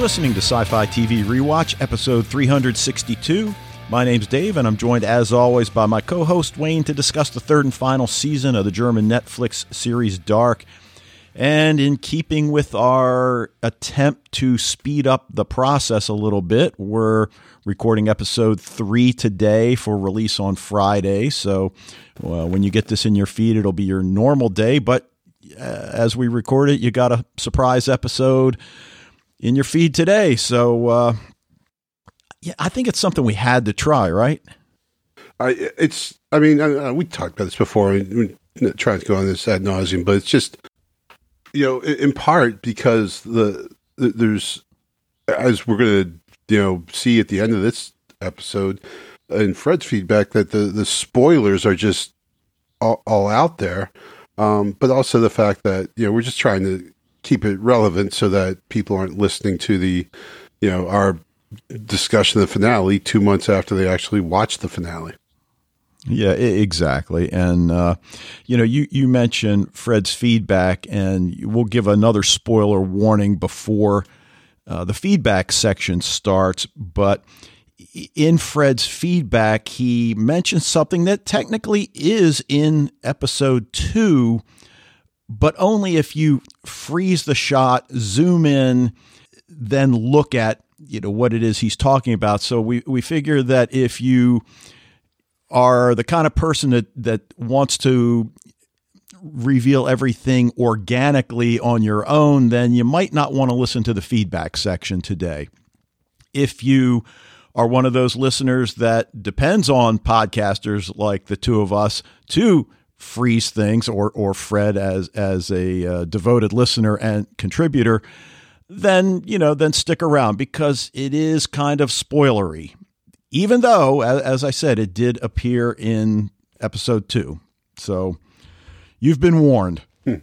listening to Sci Fi TV Rewatch, episode 362. My name's Dave, and I'm joined, as always, by my co host Wayne to discuss the third and final season of the German Netflix series Dark. And in keeping with our attempt to speed up the process a little bit, we're recording episode three today for release on Friday. So well, when you get this in your feed, it'll be your normal day. But uh, as we record it, you got a surprise episode in your feed today. So, uh, yeah, I think it's something we had to try, right? I, it's, I mean, I, we talked about this before. Trying to go on this ad nauseum, but it's just, you know, in part because the, the there's, as we're to, you know, see at the end of this episode, in Fred's feedback, that the the spoilers are just all, all out there, um, but also the fact that you know we're just trying to keep it relevant so that people aren't listening to the, you know, our discussion of the finale two months after they actually watch the finale. Yeah, exactly. And uh, you know, you you mentioned Fred's feedback, and we'll give another spoiler warning before uh, the feedback section starts. But in Fred's feedback, he mentioned something that technically is in episode two but only if you freeze the shot, zoom in, then look at you know what it is he's talking about. So we we figure that if you are the kind of person that that wants to reveal everything organically on your own, then you might not want to listen to the feedback section today. If you are one of those listeners that depends on podcasters like the two of us to freeze things or or Fred as as a uh, devoted listener and contributor, then you know then stick around because it is kind of spoilery. Even though, as, as I said, it did appear in episode two, so you've been warned. Hmm.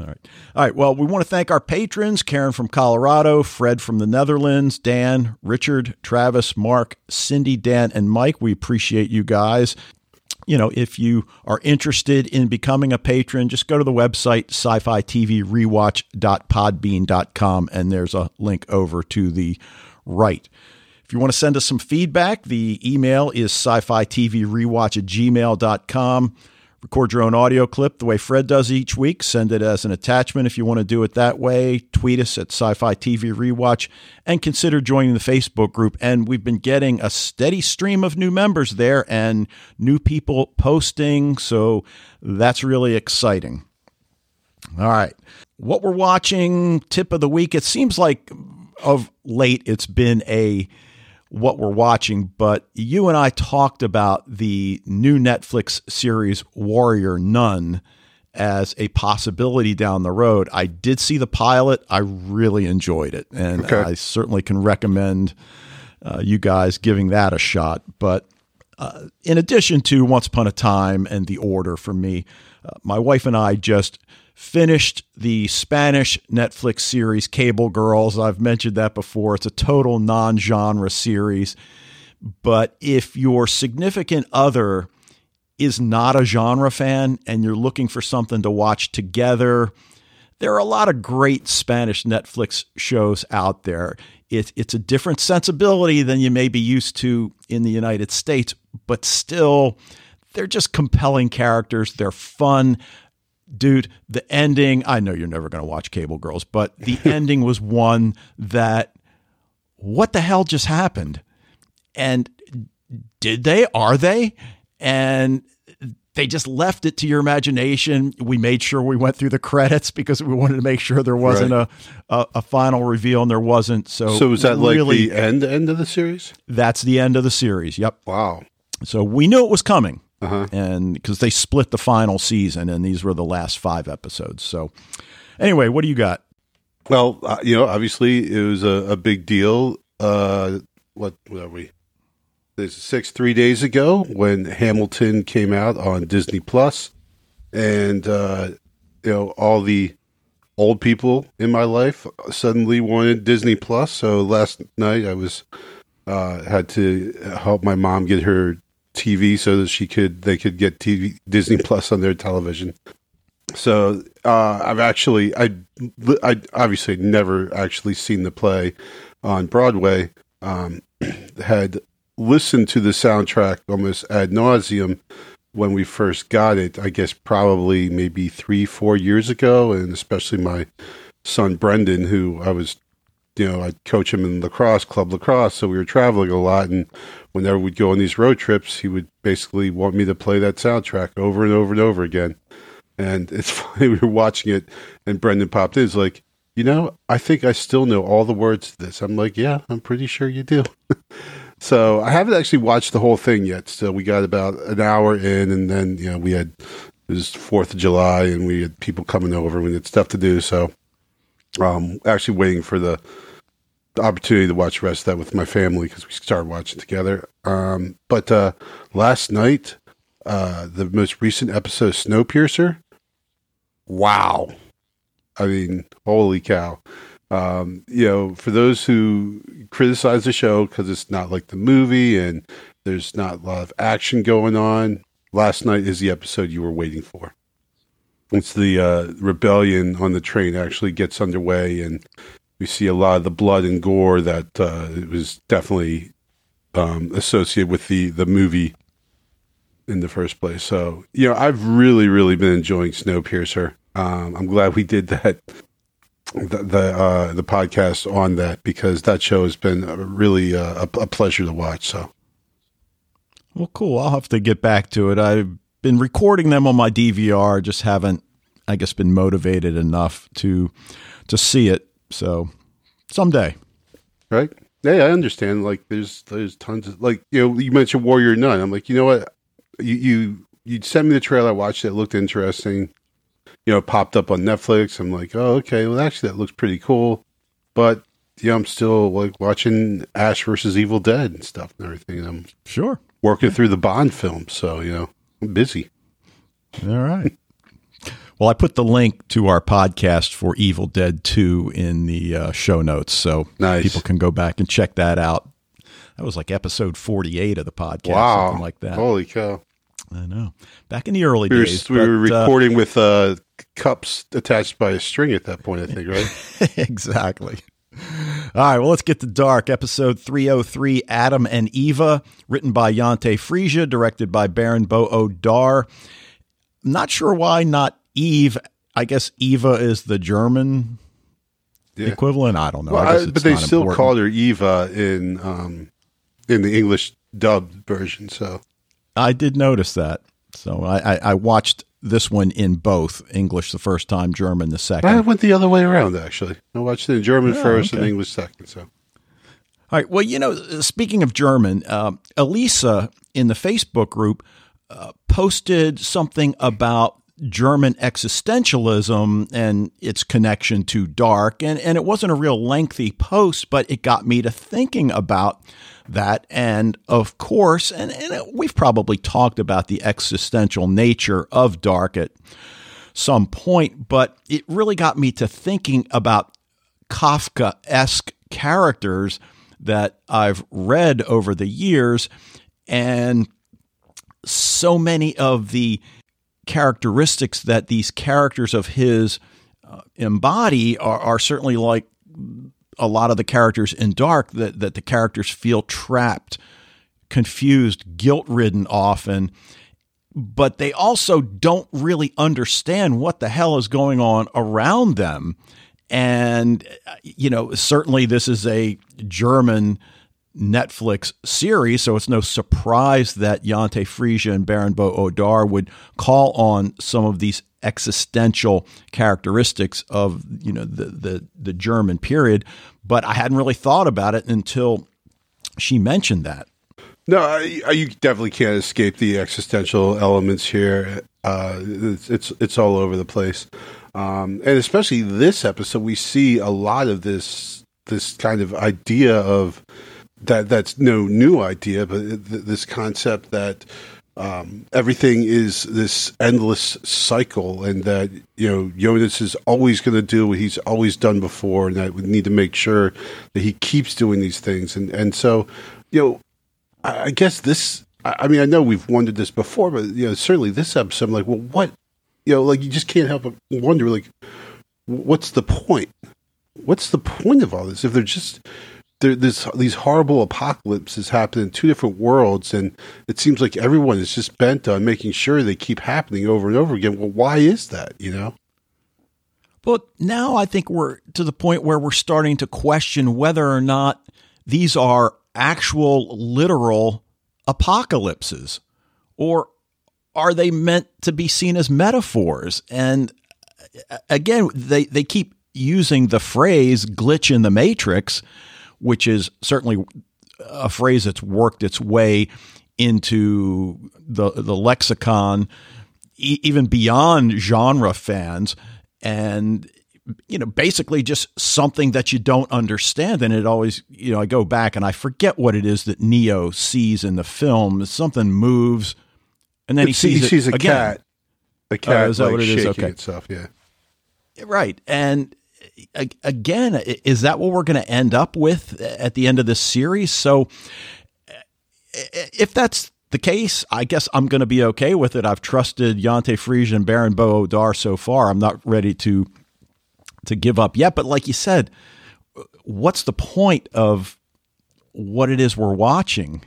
All right. All right. Well, we want to thank our patrons Karen from Colorado, Fred from the Netherlands, Dan, Richard, Travis, Mark, Cindy, Dan, and Mike. We appreciate you guys you know, if you are interested in becoming a patron, just go to the website sci-fi TV rewatch.podbean.com and there's a link over to the right. If you want to send us some feedback, the email is sci-fi TV rewatch at gmail.com. Record your own audio clip the way Fred does each week. Send it as an attachment if you want to do it that way. Tweet us at Sci Fi TV Rewatch and consider joining the Facebook group. And we've been getting a steady stream of new members there and new people posting. So that's really exciting. All right. What we're watching, tip of the week. It seems like of late it's been a what we're watching, but you and I talked about the new Netflix series Warrior Nun as a possibility down the road. I did see the pilot. I really enjoyed it. And okay. I certainly can recommend uh, you guys giving that a shot. But uh, in addition to Once Upon a Time and The Order for me, uh, my wife and I just finished the Spanish Netflix series Cable Girls. I've mentioned that before. It's a total non genre series. But if your significant other is not a genre fan and you're looking for something to watch together, there are a lot of great Spanish Netflix shows out there. It, it's a different sensibility than you may be used to in the United States, but still, they're just compelling characters. They're fun dude, the ending, I know you're never going to watch Cable Girls, but the ending was one that, what the hell just happened? And did they? Are they? And they just left it to your imagination. We made sure we went through the credits because we wanted to make sure there wasn't right. a, a, a final reveal, and there wasn't. So, so was that really, like the end end of the series? That's the end of the series. Yep. Wow. So we knew it was coming uh-huh. and because they split the final season, and these were the last five episodes. So, anyway, what do you got? Well, uh, you know, obviously it was a, a big deal. Uh, what, what are we? This six three days ago when Hamilton came out on Disney Plus, and uh, you know all the old people in my life suddenly wanted Disney Plus. So last night I was uh, had to help my mom get her TV so that she could they could get TV Disney Plus on their television. So uh, I've actually I I obviously never actually seen the play on Broadway. Um, had listened to the soundtrack almost ad nauseum when we first got it. I guess probably maybe three four years ago, and especially my son Brendan, who I was you know, I'd coach him in lacrosse, club lacrosse. So we were traveling a lot. And whenever we'd go on these road trips, he would basically want me to play that soundtrack over and over and over again. And it's funny, we were watching it, and Brendan popped in. He's like, You know, I think I still know all the words to this. I'm like, Yeah, I'm pretty sure you do. so I haven't actually watched the whole thing yet. So we got about an hour in, and then, you know, we had it was 4th of July, and we had people coming over. We had stuff to do. So um, actually waiting for the, opportunity to watch the rest of that with my family because we started watching together. Um, but uh, last night, uh, the most recent episode of Snowpiercer, wow. I mean, holy cow. Um, you know, for those who criticize the show because it's not like the movie and there's not a lot of action going on, last night is the episode you were waiting for once the uh, rebellion on the train actually gets underway, and we see a lot of the blood and gore that uh, was definitely um, associated with the the movie in the first place. So you know, I've really, really been enjoying Snowpiercer. Um, I'm glad we did that the the, uh, the podcast on that because that show has been really uh, a, a pleasure to watch. So. Well, cool. I'll have to get back to it. I've been recording them on my DVR, just haven't, I guess, been motivated enough to to see it. So someday, right? Yeah, I understand. Like, there's there's tons of like you know you mentioned Warrior Nun. I'm like, you know what? You you you sent me the trailer. I watched it. it looked interesting. You know, it popped up on Netflix. I'm like, oh, okay. Well, actually, that looks pretty cool. But yeah, I'm still like watching Ash versus Evil Dead and stuff and everything. I'm sure working through the Bond film, so you know, I'm busy. All right. Well, I put the link to our podcast for Evil Dead 2 in the uh, show notes, so nice. people can go back and check that out. That was like episode 48 of the podcast, wow. something like that. Holy cow. I know. Back in the early we were, days. We but, were uh, recording uh, with uh, cups attached by a string at that point, I think, right? exactly. All right, well, let's get to dark. Episode 303 Adam and Eva, written by Jantje Friese, directed by Baran bo Odar. Not sure why not Eve. I guess Eva is the German yeah. equivalent. I don't know. Well, I I, but they still important. called her Eva in um, in the English dubbed version. So I did notice that. So I, I, I watched this one in both English the first time, German the second. I went the other way around actually. I watched in German oh, first okay. and English second. So. All right. Well, you know, speaking of German, uh, Elisa in the Facebook group uh, posted something about German existentialism and its connection to dark. And, and it wasn't a real lengthy post, but it got me to thinking about that. And of course, and, and we've probably talked about the existential nature of dark at some point, but it really got me to thinking about Kafka esque characters that I've read over the years. And so many of the characteristics that these characters of his uh, embody are, are certainly like a lot of the characters in Dark that, that the characters feel trapped, confused, guilt ridden often, but they also don't really understand what the hell is going on around them. And, you know, certainly this is a German Netflix series, so it's no surprise that Jantje Friese and Baran bo Odar would call on some of these existential characteristics of you know the, the the German period. But I hadn't really thought about it until she mentioned that. No, I, you definitely can't escape the existential elements here. Uh, it's, it's, it's all over the place, um, and especially this episode, we see a lot of this this kind of idea of that that's no new idea, but this concept that um, everything is this endless cycle, and that you know Jonas is always going to do what he's always done before, and that we need to make sure that he keeps doing these things, and and so you know, I, guess this. I mean, I know we've wondered this before, but you know, certainly this episode, I'm like, well, what you know, like you just can't help but wonder, like, what's the point? What's the point of all this if they're just there, there's these horrible apocalypses happen in two different worlds, and it seems like everyone is just bent on making sure they keep happening over and over again. Well, why is that? You know. But now I think we're to the point where we're starting to question whether or not these are actual literal apocalypses or are they meant to be seen as metaphors? And uh, again, they, they keep using the phrase glitch in the matrix, which is certainly a phrase that's worked its way into the the lexicon e- even beyond genre fans and you know basically just something that you don't understand and it always you know I go back and I forget what it is that Neo sees in the film something moves and then he sees, he sees a again. cat a cat Oh, is that like what it is? shaking Okay. itself yeah Right. And again, is that what we're going to end up with at the end of this series? So if that's the case, I guess I'm going to be okay with it. I've trusted Jantje Friese and Baran Bo Odar so far. I'm not ready to to give up yet. But like you said, what's the point of what it is we're watching?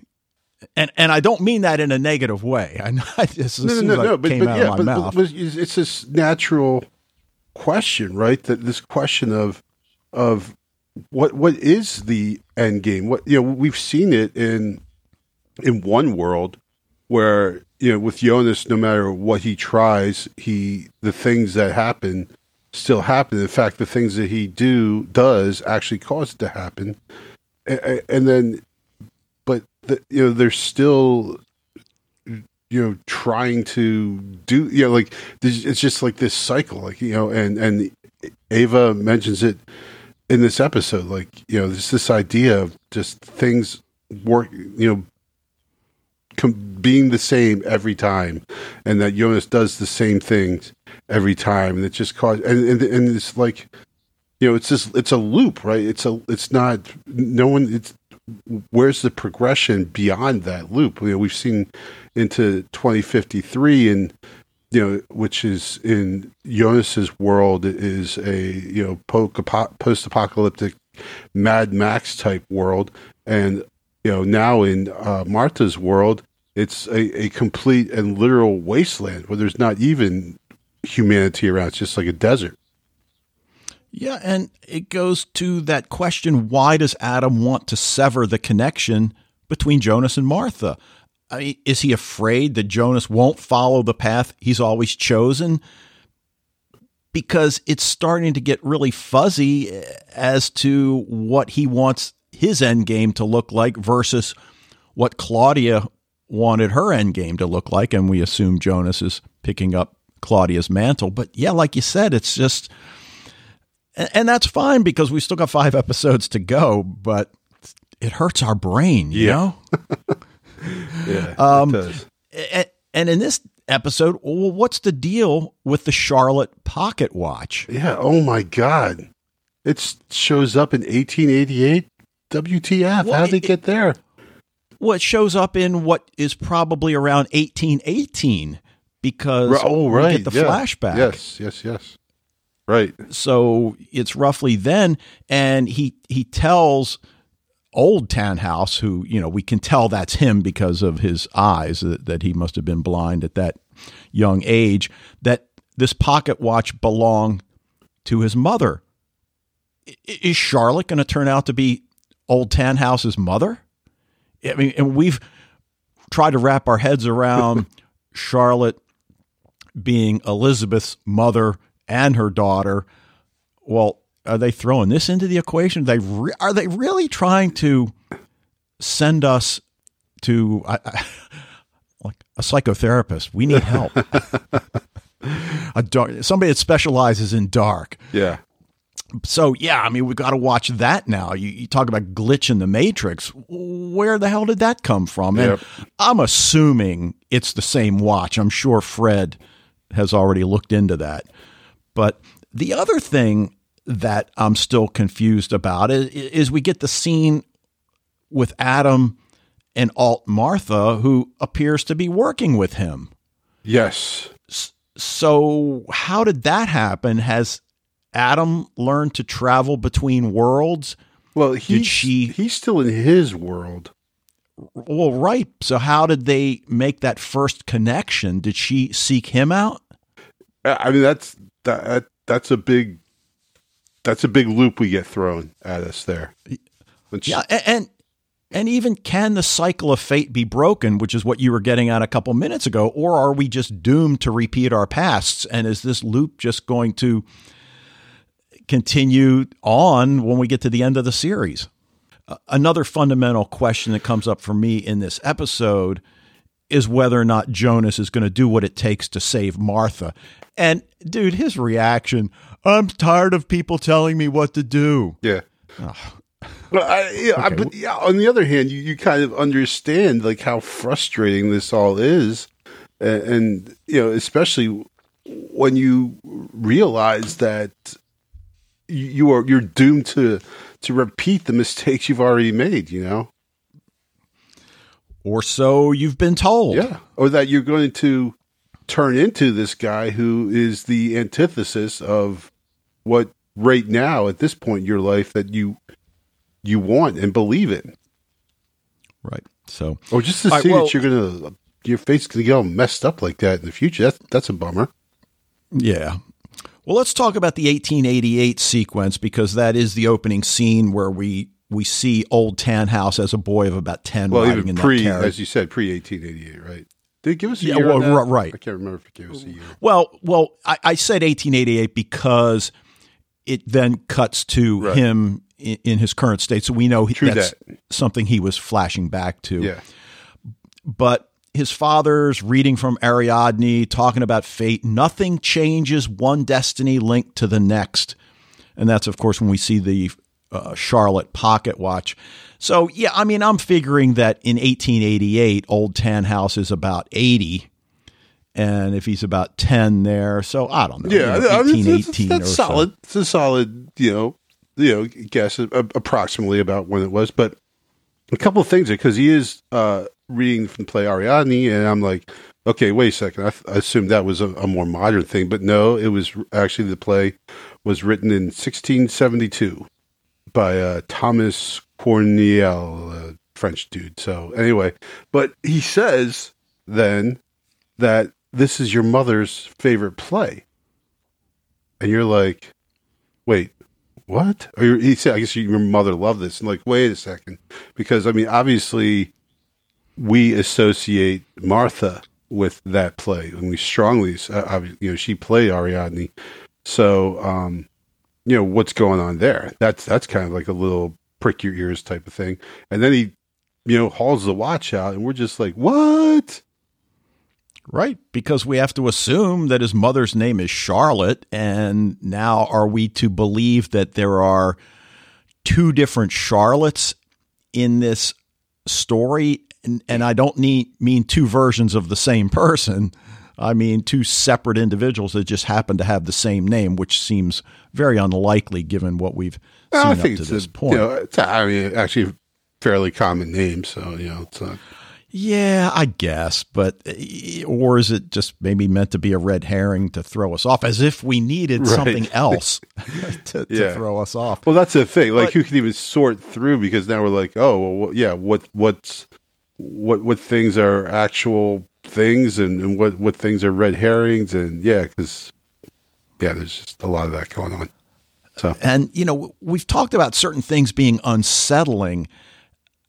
And and I don't mean that in a negative way. I know this no, no, no, no, but, came but out yeah, of my but, mouth. but it's it's this natural question, right? That this question of of what what is the end game? What you know, we've seen it in in one world where you know with Jonas, no matter what he tries, he the things that happen still happen. In fact, the things that he do does actually cause it to happen, and, and then, but the, you know, there's still you know trying to do you know like it's just like this cycle like you know and and eva mentions it in this episode like you know there's this idea of just things work you know com- being the same every time and that jonas does the same things every time and it just cause and and, and it's like you know it's just it's a loop right? It's a it's not no one it's where's the progression beyond that loop? You know we've seen into 2053 and you know which is in jonas's world is a you know post-apocalyptic mad max type world. And you know now in uh, martha's world it's a, a complete and literal wasteland where there's not even humanity around. It's just like a desert Yeah, and it goes to that question why does Adam want to sever the connection between Jonas and Martha? I mean, is he afraid that Jonas won't follow the path he's always chosen? Because it's starting to get really fuzzy eh, as to what he wants his end game to look like versus what Claudia wanted her end game to look like. And we assume Jonas is picking up Claudia's mantle. But yeah, like you said, it's just and, and that's fine because we still got five episodes to go, but it hurts our brain, you Yeah. know? yeah Um, it And in this episode, well, what's the deal with the Charlotte pocket watch? Yeah. Oh my God. It shows up in 1888. WTF? Well, How'd they it- get there? Well, it shows up in what is probably around 1818 because oh, we right. get the yeah. flashback. Yes, yes, yes. Right. so it's roughly then and he he tells old Tannhaus who you know we can tell that's him because of his eyes that, that he must have been blind at that young age that this pocket watch belonged to his mother is Charlotte going to turn out to be old Tannhaus's mother I mean and we've tried to wrap our heads around Charlotte being Elizabeth's mother and her daughter. Well, are they throwing this into the equation? They re- are they really trying to send us to I, I, like a psychotherapist? We need help. a dark, somebody that specializes in dark. Yeah. So yeah, I mean, we got to watch that now. You, you talk about glitch in the matrix. Where the hell did that come from? And I'm assuming it's the same watch. I'm sure Fred has already looked into that. But the other thing that I'm still confused about is, is we get the scene with Adam and Alt Martha, who appears to be working with him. Yes. So, how did that happen? Has Adam learned to travel between worlds? Well, he Did she- he's still in his world. Well, right. So, how did they make that first connection? Did she seek him out? I mean, that's that that's a big that's a big loop we get thrown at us there. She- Yeah, and and even can the cycle of fate be broken, which is what you were getting at a couple minutes ago, or are we just doomed to repeat our pasts? And is this loop just going to continue on when we get to the end of the series? Another fundamental question that comes up for me in this episode is whether or not Jonas is going to do what it takes to save Martha. And dude, his reaction, I'm tired of people telling me what to do. Yeah. Well, I, yeah, I, but yeah, on the other hand, you, you kind of understand like how frustrating this all is, and, and you know, especially when you realize that you are you're doomed to to repeat the mistakes you've already made. You know, Or so you've been told. yeah, or that you're going to turn into this guy who is the antithesis of what right now at this point in your life that you you want and believe in. Right. So Or just to All right, see well- that you're gonna your face gonna get all messed up like that in the future. That's that's a bummer. Yeah. Well, let's talk about the 1888 sequence because that is the opening scene where we we see old Tannhaus as a boy of about 10 Well, riding even in pre, as you said, pre eighteen eighty eight, right? Did it give us a Yeah, year? well, ri- right. I can't remember if it gave us a year. Well, well, I, I said 1888 because it then cuts to Right. him in, in his current state, so we know he- that's that. something he was flashing back to. Yeah, but his father's reading from Ariadne, talking about fate. Nothing changes one destiny linked to the next. And that's, of course, when we see the uh, Charlotte pocket watch. So, yeah, I mean, I'm figuring that in 1888, old Tannhaus is about 80. And if he's about 10 there, so I don't know. yeah. you know, I mean, 18, it's, it's, that's or so. solid. It's a solid, you know, you know, guess approximately about when it was. But a couple of things because he is uh, reading from the play Ariadne, and I'm like, okay, wait a second. I, th- I assumed that was a, a more modern thing, but no, it was actually the play was written in 1672 by uh, Thomas Corneille, a French dude. So anyway, but he says then that this is your mother's favorite play, and you're like, wait, what? Or he said, I guess your mother loved this. And like, wait a second, because I mean, obviously, we associate Martha with that play, and we strongly, uh, you know, she played Ariadne. So, um, you know, what's going on there? That's that's kind of like a little prick your ears type of thing. And then he, you know, hauls the watch out, and we're just like, what? Right, because we have to assume that his mother's name is Charlotte, and now are we to believe that there are two different Charlottes in this story? And, and I don't need, mean two versions of the same person. I mean two separate individuals that just happen to have the same name, which seems very unlikely given what we've seen I up to this a, point. You know, it's I mean, actually, fairly common name. So you know, it's not. Yeah, I guess, but eh, or is it just maybe meant to be a red herring to throw us off, as if we needed Right. something else to, to Yeah. throw us off? Well, that's the thing. Like, But- you can even sort through because now we're like, oh, well, yeah, what, what's, what, what things are actual things, and, and what, what things are red herrings, and yeah, because yeah, there's just a lot of that going on. So And you know, we've talked about certain things being unsettling.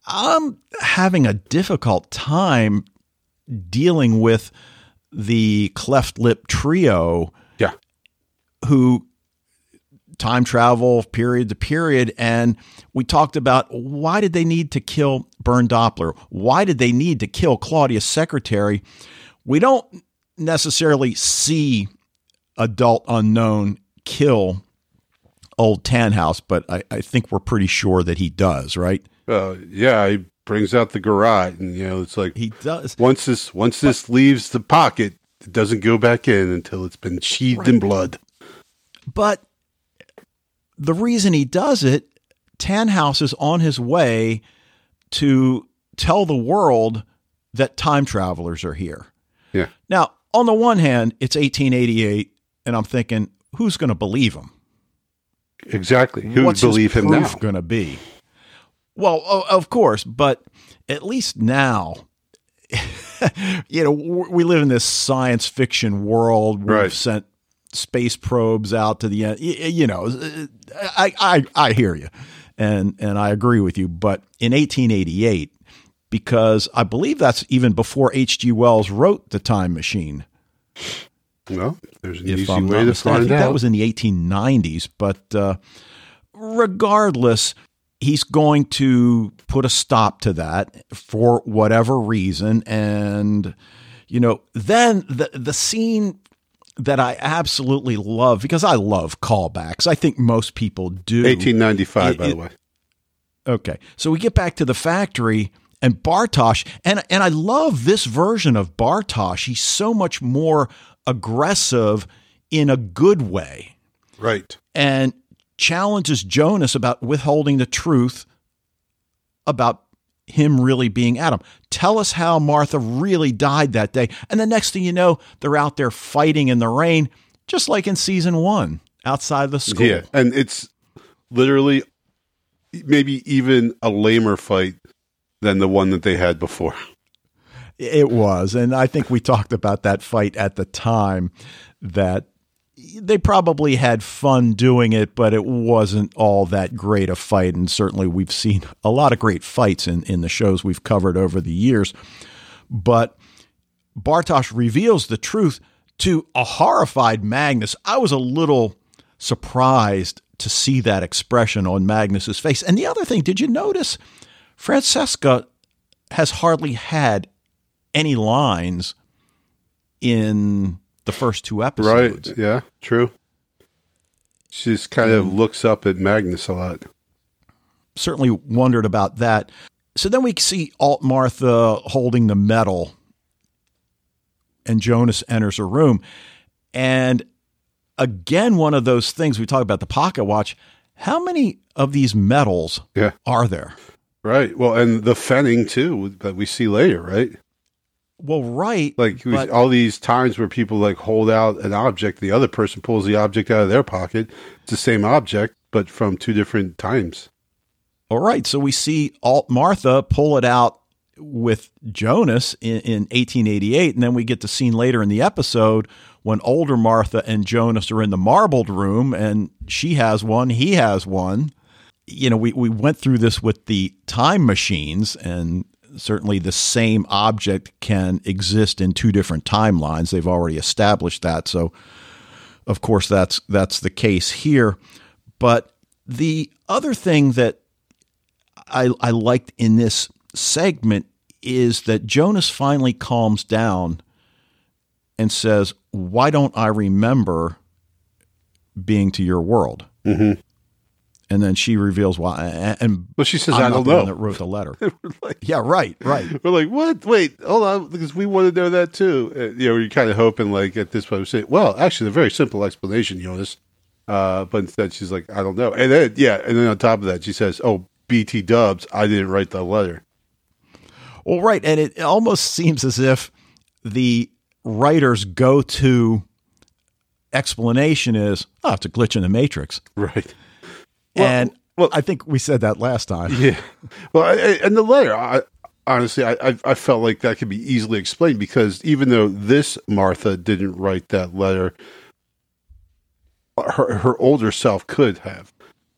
I'm having a difficult time dealing with the cleft lip trio yeah, who time travel period to period and we talked about why did they need to kill Bernd Doppler? Why did they need to kill Claudia's secretary? We don't necessarily see adult unknown kill old Tannhaus, but I, I think we're pretty sure that he does, right? uh, yeah, he brings out the garrote, and you know, it's like He does. once this once this leaves the pocket, it doesn't go back in until it's been sheathed in blood. But the reason he does it, Tannhaus is on his way to tell the world that time travelers are here. Yeah, Now, on the one hand, it's 1888, and I'm thinking, who's going to believe him? Exactly. Who What's would believe his him now? going to be? Well, of course, but at least now, you know, we live in this science fiction world. We've Right. sent space probes out to the end. You know, I, I, I hear you, and and I agree with you. But in 1888, because I believe that's even before H.G. Wells wrote the Time Machine Well, there's an if easy I'm way to. I find think out. that was in the 1890s. But uh, regardless, he's going to put a stop to that for whatever reason. And, you know, then the, the scene that I absolutely love, because I love callbacks, I think most people do. 1895, It- by it- the way. Okay. So we get back to the factory and Bartosz and and I love this version of Bartosz. He's so much more aggressive in a good way Right. and challenges Jonas about withholding the truth about him really being Adam. Tell us how Martha really died that day. And the next thing you know, they're out there fighting in the rain, just like in season one, outside the school. Yeah. And it's literally maybe even a lamer fight than the one that they had before. It was. And I think we talked about that fight at the time that they probably had fun doing it, but it wasn't all that great a fight. And certainly we've seen a lot of great fights in, in the shows we've covered over the years. But Bartosz reveals the truth to a horrified Magnus. I was a little surprised to see that expression on Magnus's face. And the other thing, did you notice Francesca has hardly had any lines in the first two episodes. Right. Yeah. True. She just kind of mm. looks up at Magnus a lot. Certainly wondered about that. So then we see Alt Martha holding the medal, and Jonas enters her room. And again, one of those things we talk about the pocket watch. How many of these medals Yeah. are there? Right. Well, and the fenning too that we see later, right? Well, right. Like but- all these times where people like hold out an object, the other person pulls the object out of their pocket. It's the same object, but from two different times. All right. So we see Alt Martha pull it out with Jonas in, in 1888. And then we get the scene later in the episode when older Martha and Jonas are in the marbled room and she has one, he has one. You know, we, we went through this with the time machines, and certainly the same object can exist in two different timelines. They've already established that. So, of course, that's that's the case here. But the other thing that I, I liked in this segment is that Jonas finally calms down and says, Why don't I remember being to your world? Mm-hmm. And then she reveals why. And Well, she says, I'm "I don't know." that wrote the letter. Like, yeah, right, right. we're like, what? Wait, hold on, because we want to know that too. Uh, you know, you're kind of hoping, like, at this point, we say, well, actually, a very simple explanation, Jonas. Uh, but instead, she's like, I don't know. And then, yeah, and then on top of that, she says, oh, BT Dubs, I didn't write the letter. Well, right. And it almost seems as if the writer's go to explanation is, oh, it's a glitch in the matrix. Right. And well- I think we said that last time. Yeah. Well, I, and the letter, I, honestly, I, I, I felt like that could be easily explained because even though this Martha didn't write that letter, her her older self could have,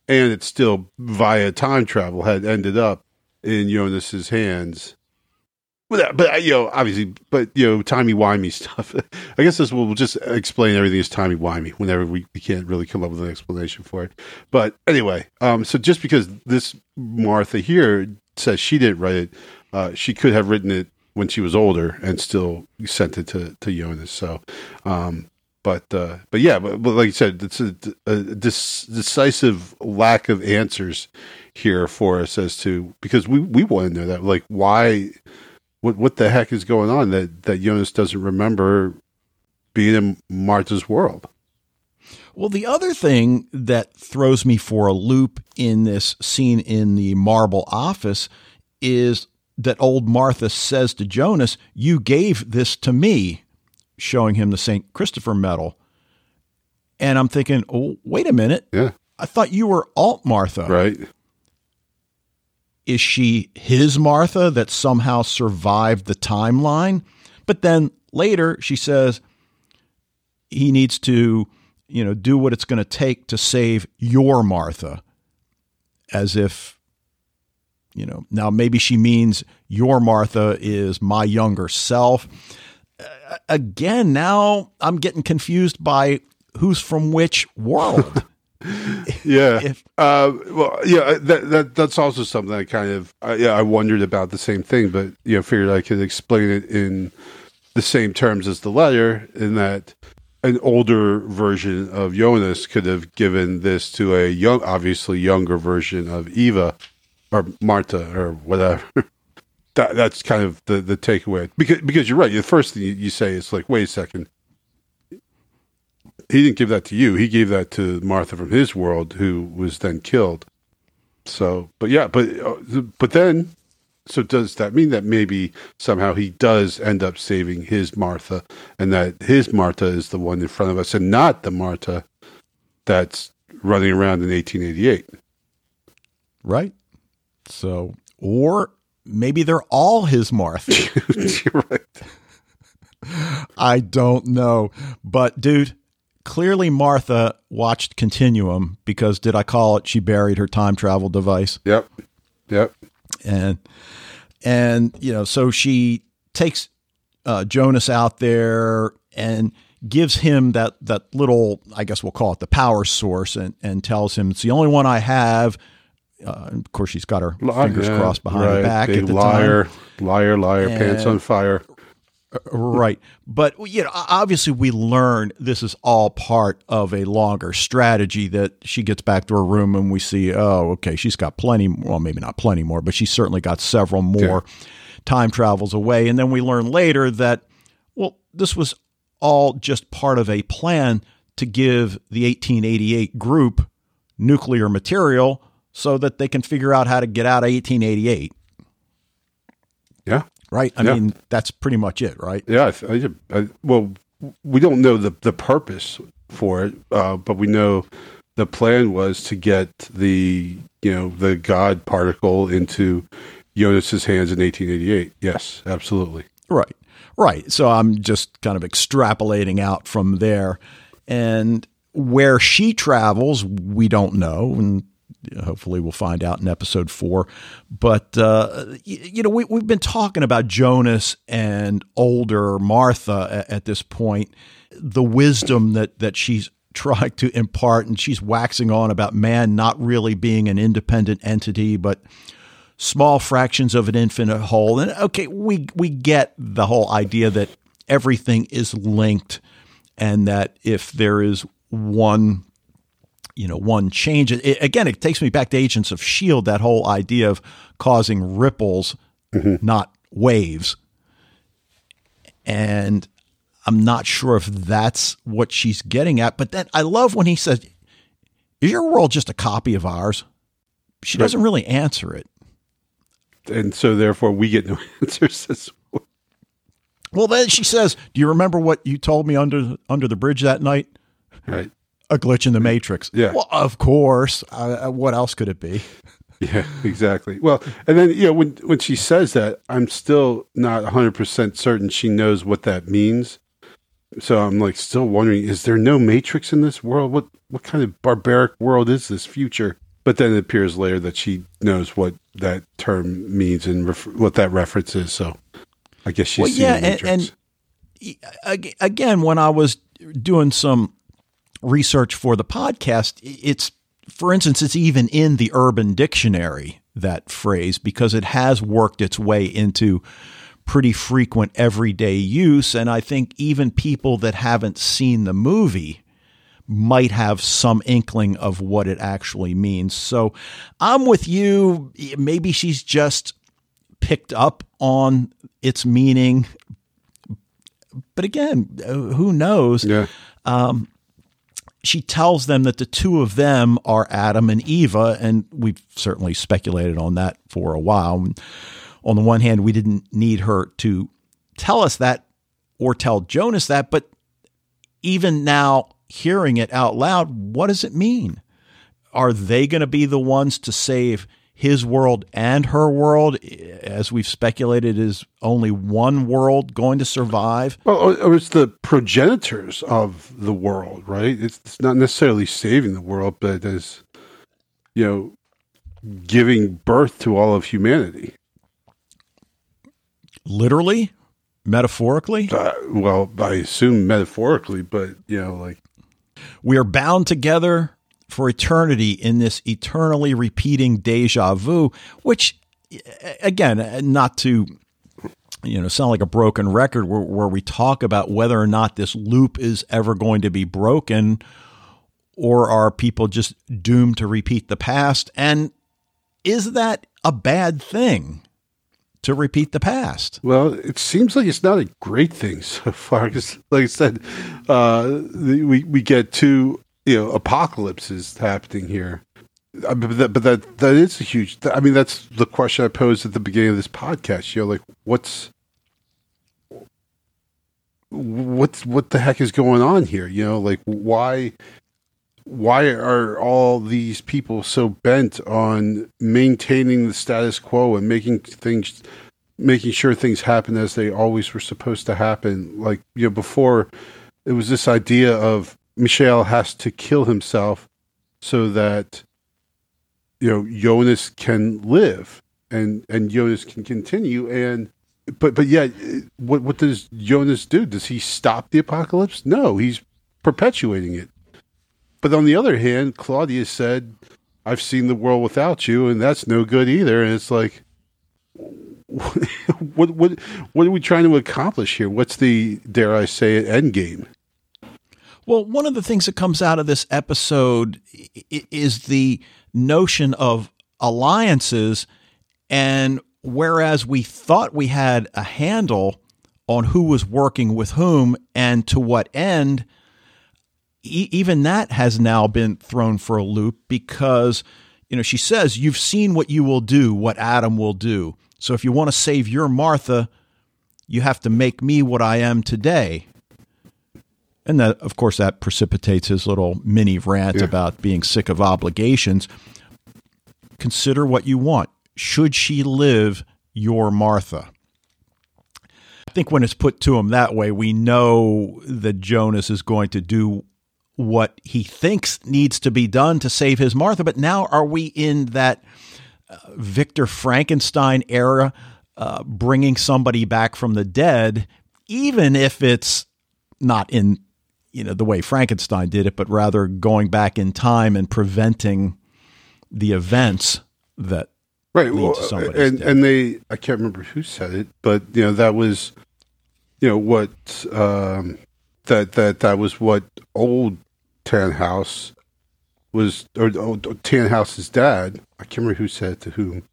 and it still via time travel had ended up in Jonas's hands. But, but you know, obviously, but you know, timey wimey stuff. I guess this will just explain everything as timey wimey whenever we, we can't really come up with an explanation for it. But anyway, um, so just because this Martha here says she didn't write it, uh, she could have written it when she was older and still sent it to to Jonas. So, um, but uh, but yeah, but, but like you said, it's a, a dis- decisive lack of answers here for us as to because we we want to know that like why what what the heck is going on that that Jonas doesn't remember being in Martha's world. Well, the other thing that throws me for a loop in this scene in the marble office is that old Martha says to Jonas, You gave this to me. showing him the St. Christopher medal. And I'm thinking, oh, wait a minute. Yeah. I thought you were Alt Martha. Right. Is she his Martha that somehow survived the timeline? But then later she says he needs to, you know, do what it's going to take to save your Martha. As if, you know, now maybe she means your Martha is my younger self. Uh, again, now I'm getting confused by who's from which world. Yeah. If- uh, well, yeah. That, that that's also something I kind of I, yeah I wondered about the same thing, but you know figured I could explain it in the same terms as the letter, in that an older version of Jonas could have given this to a young, obviously younger version of Eva or Marta or whatever. that that's kind of the the takeaway because because you're right. The first thing you, you say is like, wait a second. He didn't give that to you. He gave that to Martha from his world, who was then killed. So, but yeah, but uh, but then, so does that mean that maybe somehow he does end up saving his Martha, and that his Martha is the one in front of us, and not the Martha that's running around in 1888? right? So, or maybe they're all his Martha. Right. I don't know. But, dude, clearly Martha watched Continuum because, did I call it? She buried her time travel device. Yep. Yep. And, and, you know, so she takes uh, Jonas out there and gives him that, that little, I guess we'll call it the power source and, and tells him it's the only one I have. Uh, of course, she's got her fingers Yeah, crossed behind her back Big at the liar, time. liar, liar, pants on fire. Right. But, you know, obviously we learn this is all part of a longer strategy that she gets back to her room and we see, oh, okay, she's got plenty, well, maybe not plenty more, but she's certainly got several more time travels away. And then we learn later that, well, this was all just part of a plan to give the 1888 group nuclear material so that they can figure out how to get out of 1888. Right. I Yeah. mean, that's pretty much it, right? Yeah, I, I, well, we don't know the the purpose for it, uh, but we know the plan was to get the you know the God particle into Jonas's hands in 1888. Yes, absolutely. Right. Right. So I'm just kind of extrapolating out from there. And where she travels, we don't know. And hopefully we'll find out in episode four. But, uh, y- you know, we, we've been talking about Jonas and older Martha at, at this point, the wisdom that, that she's trying to impart. And she's waxing on about man not really being an independent entity, but small fractions of an infinite whole. And okay, we we get the whole idea that everything is linked and that if there is one you know one change it, again it takes me back to agents of shield that whole idea of causing ripples mm-hmm. not waves and i'm not sure if that's what she's getting at but then i love when he says is your world just a copy of ours she doesn't really answer it And so, therefore, we get no answers. As well. Well, then she says, "Do you remember what you told me under under the bridge that night? Right? A glitch in the matrix." Yeah. Well, of course. Uh, what else could it be? Yeah, exactly. Well, and then you know when when she says that, I'm still not 100 percent certain she knows what that means. So I'm like still wondering: is there no matrix in this world? What what kind of barbaric world is this future? But then it appears later that she knows what that term means and ref- what that reference is. So I guess she's Well, yeah, the and, matrix. and ag- again, when I was doing some research for the podcast, it's for instance, it's even in the Urban Dictionary that phrase because it has worked its way into pretty frequent everyday use, and I think even people that haven't seen the movie might have some inkling of what it actually means. So I'm with you. Maybe she's just picked up on its meaning. But again, uh, who knows? yeah, She tells them that the two of them are Adam and Eva, and we've certainly speculated on that for a while. On the one hand, we didn't need her to tell us that. or tell Jonas that, but even now hearing it out loud, what does it mean? Are they going to be the ones to save his world and her world? As we've speculated, is only one world going to survive? Well, or it's the progenitors of the world, right? It's, it's not necessarily saving the world, but as you know, giving birth to all of humanity. Literally, metaphorically. Uh, well, I assume metaphorically, but you know, like we are bound together for eternity in this eternally repeating deja vu, which, again, not to you know sound like a broken record where, where we talk about whether or not this loop is ever going to be broken or are people just doomed to repeat the past and is that a bad thing to repeat the past? Well, it seems like it's not a great thing so far. Because, like I said, uh, we we get two you know apocalypses happening here. Uh, but that, but that that is a huge. I mean, that's the question I posed at the beginning of this podcast. You know, like what's what's what the heck is going on here? You know, like why why are all these people so bent on maintaining the status quo and making things making sure things happen as they always were supposed to happen like you know before it was this idea of Michael has to kill himself so that you know Jonas can live and and Jonas can continue and but but yet what what does Jonas do does he stop the apocalypse no he's perpetuating it but on the other hand, Claudia said, I've seen the world without you, and that's no good either. And it's like, what what what are we trying to accomplish here? What's the dare I say it end game? Well, one of the things that comes out of this episode is the notion of alliances, and whereas we thought we had a handle on who was working with whom and to what end, even that has now been thrown for a loop because you know she says you've seen what you will do what adam will do. So if you want to save your martha you have to make me what i am today and that of course that precipitates his little mini rant yeah. about being sick of obligations consider what you want should she live your martha I think when it's put to him that way, we know that Jonas is going to do what he thinks needs to be done to save his Martha. But now are we in that uh, Victor Frankenstein era, uh, bringing somebody back from the dead, even if it's not in you know the way Frankenstein did it, but rather going back in time and preventing the events that right. Well, and death. and they I can't remember who said it, but you know that was you know what um, that that that was what old Tannhaus was, or, or Tannhaus's dad. I can't remember who said it to whom,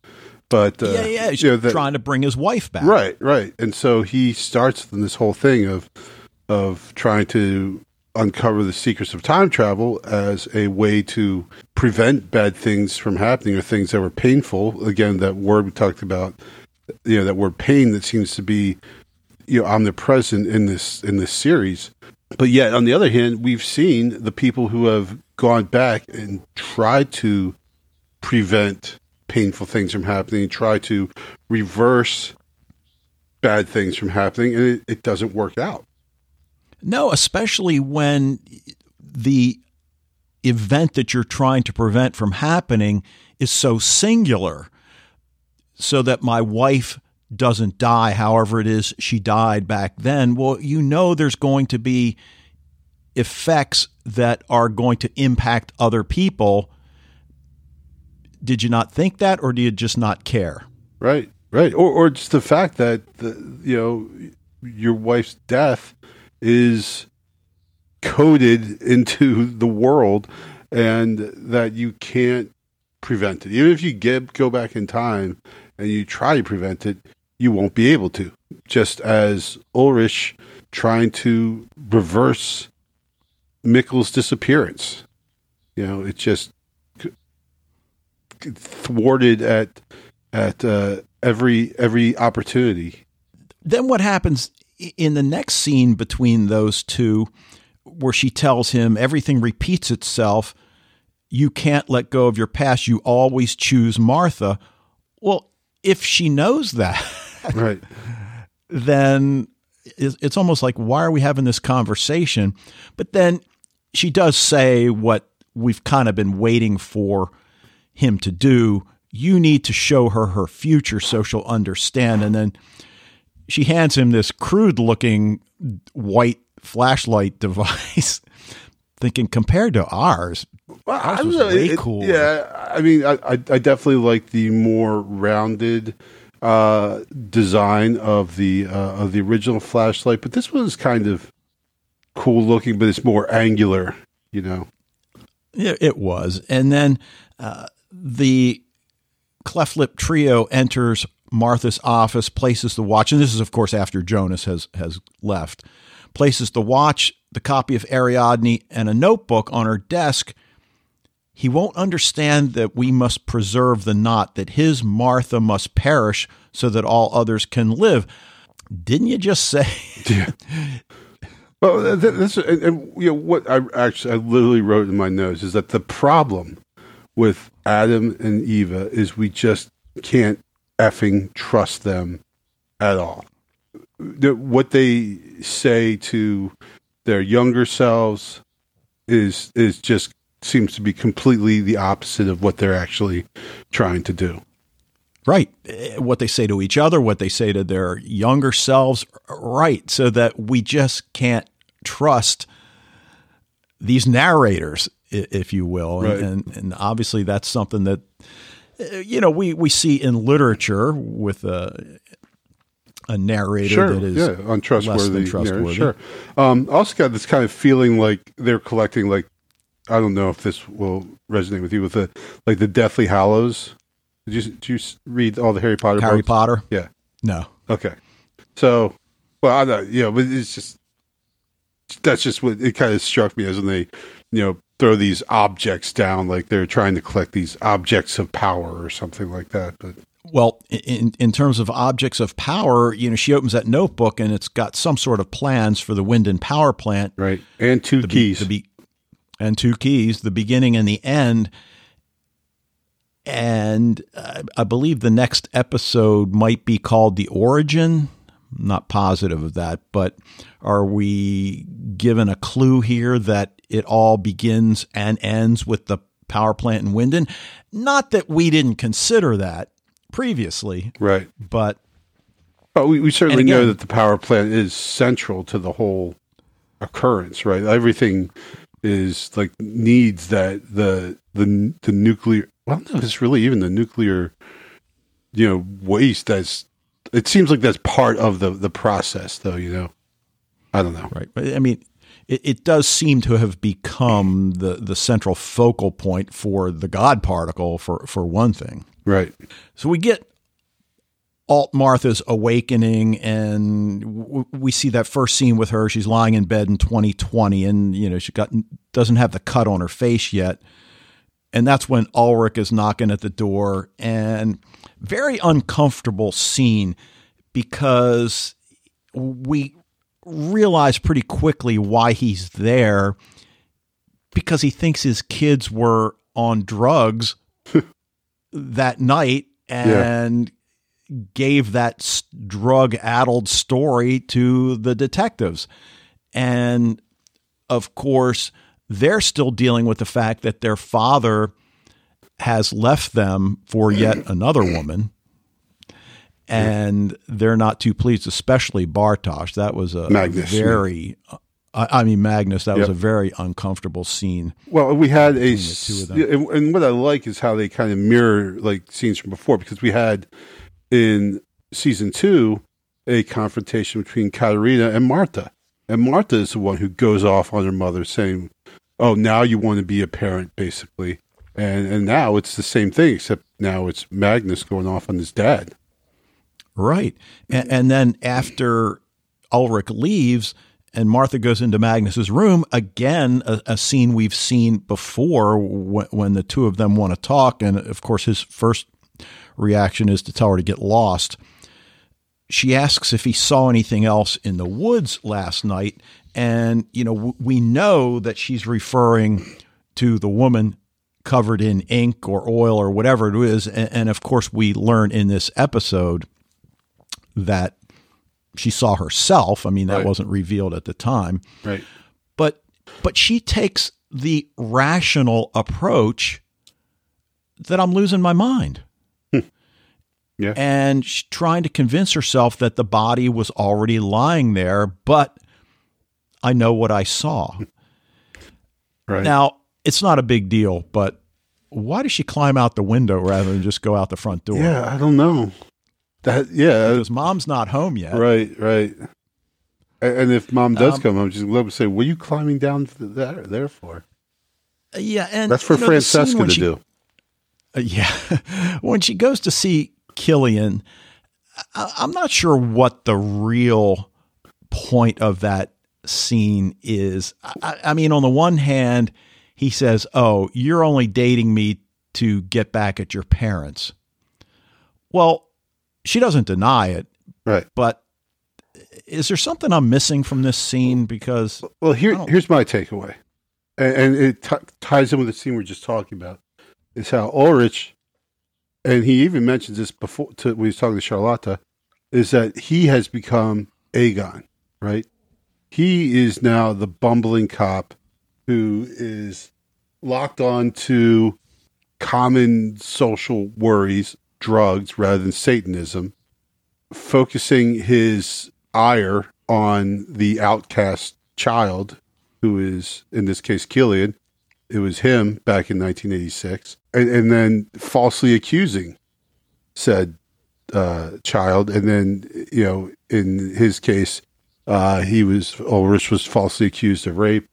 but uh, yeah, yeah, he's you know, that, trying to bring his wife back. Right, right, and so he starts in this whole thing of of trying to uncover the secrets of time travel as a way to prevent bad things from happening or things that were painful. Again, that word we talked about, you know, that word pain that seems to be you know omnipresent in this in this series but yet, on the other hand, we've seen the people who have gone back and tried to prevent painful things from happening, try to reverse bad things from happening, and it, it doesn't work out. No, especially when the event that you're trying to prevent from happening is so singular. So that my wife doesn't die, however it is she died back then, well, you know there's going to be effects that are going to impact other people. Did you not think that, or do you just not care? Right, right, or or just the fact that the, you know your wife's death is coded into the world, and that you can't prevent it. Even if you get go back in time and you try to prevent it, you won't be able to. Just as Ulrich trying to reverse Mikkel's disappearance. You know, it just thwarted at at uh, every every opportunity. Then what happens in the next scene between those two, where she tells him everything repeats itself, you can't let go of your past. You always choose Martha. Well, if she knows that, right, then it's almost like why are we having this conversation? But then she does say what we've kind of been waiting for him to do. You need to show her her future so she'll understand. And then she hands him this crude looking white flashlight device, thinking compared to ours, well, ours was way it, cool. Yeah, I mean, I, I, I definitely like the more rounded uh, design of the uh, of the original flashlight, but this was kind of cool looking, but it's more angular, you know. Yeah, it was, and then uh, the cleft lip trio enters Martha's office, places the watch, and this is, of course, after Jonas has has left. Places the watch, the copy of Ariadne, and a notebook on her desk. He won't understand that we must preserve the knot, that his Martha must perish so that all others can live. Didn't you just say? yeah. Well, this and, and, you know what I actually I literally wrote in my notes is that the problem with Adam and Eva is we just can't effing trust them at all. What they say to their younger selves is is just seems to be completely the opposite of what they're actually trying to do. Right. Eh, what they say to each other, what they say to their younger selves, right. So that we just can't trust these narrators, if you will. Right. And, and obviously, that's something that you know, we, we see in literature with a, a narrator sure, that is yeah, untrustworthy. trustworthy. sure. Um, also got this kind of feeling like they're collecting like I don't know if this will resonate with you with the like the Deathly Hallows. Did you did you read all the Harry Potter? Harry books? Potter? Yeah. No. Okay. So, well, I know, you know, but it's just that's just what it kind of struck me as when they, you know, throw these objects down like they're trying to collect these objects of power or something like that. But well, in in terms of objects of power, you know, she opens that notebook and it's got some sort of plans for the Winden power plant, right? And two the keys, be, be, and two keys, the beginning and the end. And uh, I believe the next episode might be called "The Origin." Not positive of that, but are we given a clue here that it all begins and ends with the power plant in Winden. Not that we didn't consider that previously, right? But but we, we certainly again, know that the power plant is central to the whole occurrence, right? Everything is like needs that the the the nuclear. Well, no, it's really even the nuclear, you know, waste. That's it seems like that's part of the the process, though. You know, I don't know. Right. I mean, it, it does seem to have become the, the central focal point for the God particle, for, for one thing. Right. So we get Alt Martha's awakening, and w- we see that first scene with her. She's lying in bed in 2020, and you know she got doesn't have the cut on her face yet, and that's when Ulrich is knocking at the door, and very uncomfortable scene because we realize pretty quickly why he's there because he thinks his kids were on drugs that night and yeah. gave that drug addled story to the detectives. And of course, they're still dealing with the fact that their father has left them for yet another woman and they're not too pleased, especially Bartosz. That was a Magnus, very, yeah. I, I, mean Magnus. That yep. was a very uncomfortable scene. Well, we had a, and what I like is how they kind of mirror like scenes from before because we had in season two a confrontation between Katharina and Martha, and Martha is the one who goes off on her mother saying, "Oh, now you want to be a parent, basically." And and now it's the same thing, except now it's Magnus going off on his dad. Right. And, and then after Ulrich leaves and Martha goes into Magnus's room, again, a, a scene we've seen before when, when the two of them want to talk. And of course, his first reaction is to tell her to get lost. she asks if he saw anything else in the woods last night. And, you know, w- we know that she's referring to the woman covered in ink or oil or whatever it is. And, and of course, we learn in this episode that she saw herself. I mean, that Right. wasn't revealed at the time. Right. But but she takes the rational approach that I'm losing my mind. Yeah. And she's trying to convince herself that the body was already lying there, but I know what I saw. Right. Now, it's not a big deal, but why does she climb out the window rather than just go out the front door? yeah, I don't know. That yeah, Because mom's not home yet. right, right. And if mom does Um, come home, she's going to say, "What are you climbing down there, there for?" Yeah, and That's for you know, Franziska to she- do. Uh, yeah. when she goes to see Killian, I- I'm not sure what the real point of that scene is. I, I mean, on the one hand, he says, Oh, you're only dating me to get back at your parents. Well, she doesn't deny it, Right. but is there something I'm missing from this scene? Because Well, here here's my takeaway, and, and it t- ties in with the scene we are just talking about. Is how Ulrich, and he even mentions this before to, when he's talking to Charlotta, is that he has become Egon, right? He is now the bumbling cop who is locked on to common social worries, drugs rather than Satanism, focusing his ire on the outcast child, who is in this case Killian. It was him back in 1986, and, and then falsely accusing said uh, child, and then you know in his case, uh, he was Ulrich was falsely accused of rape,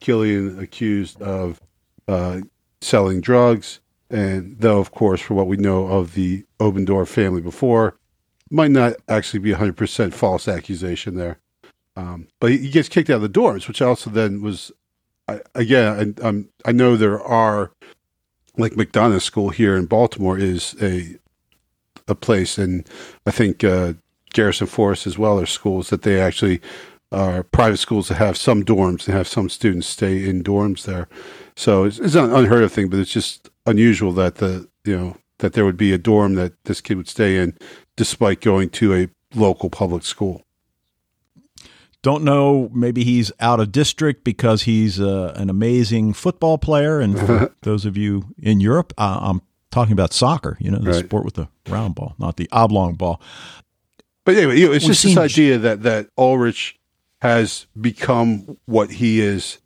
Killian accused of uh, selling drugs, and though of course for what we know of the Obendorf family before, might not actually be a hundred percent false accusation there. Um, but he, gets kicked out of the doors, which also then was, I, again, I, um, I know there are, like McDonough School here in Baltimore is a a place, and I think uh, Garrison Forest as well are schools that they actually are private schools that have some dorms and have some students stay in dorms there. So it's, it's an unheard of thing, but it's just unusual that the you know that there would be a dorm that this kid would stay in, despite going to a local public school. don't know. Maybe he's out of district because he's uh, an amazing football player. And for those of you in Europe, uh, I'm talking about soccer. You know, the Right. sport with the round ball, not the oblong ball. But anyway, you know, it's We've just this idea that that Ulrich has become what he is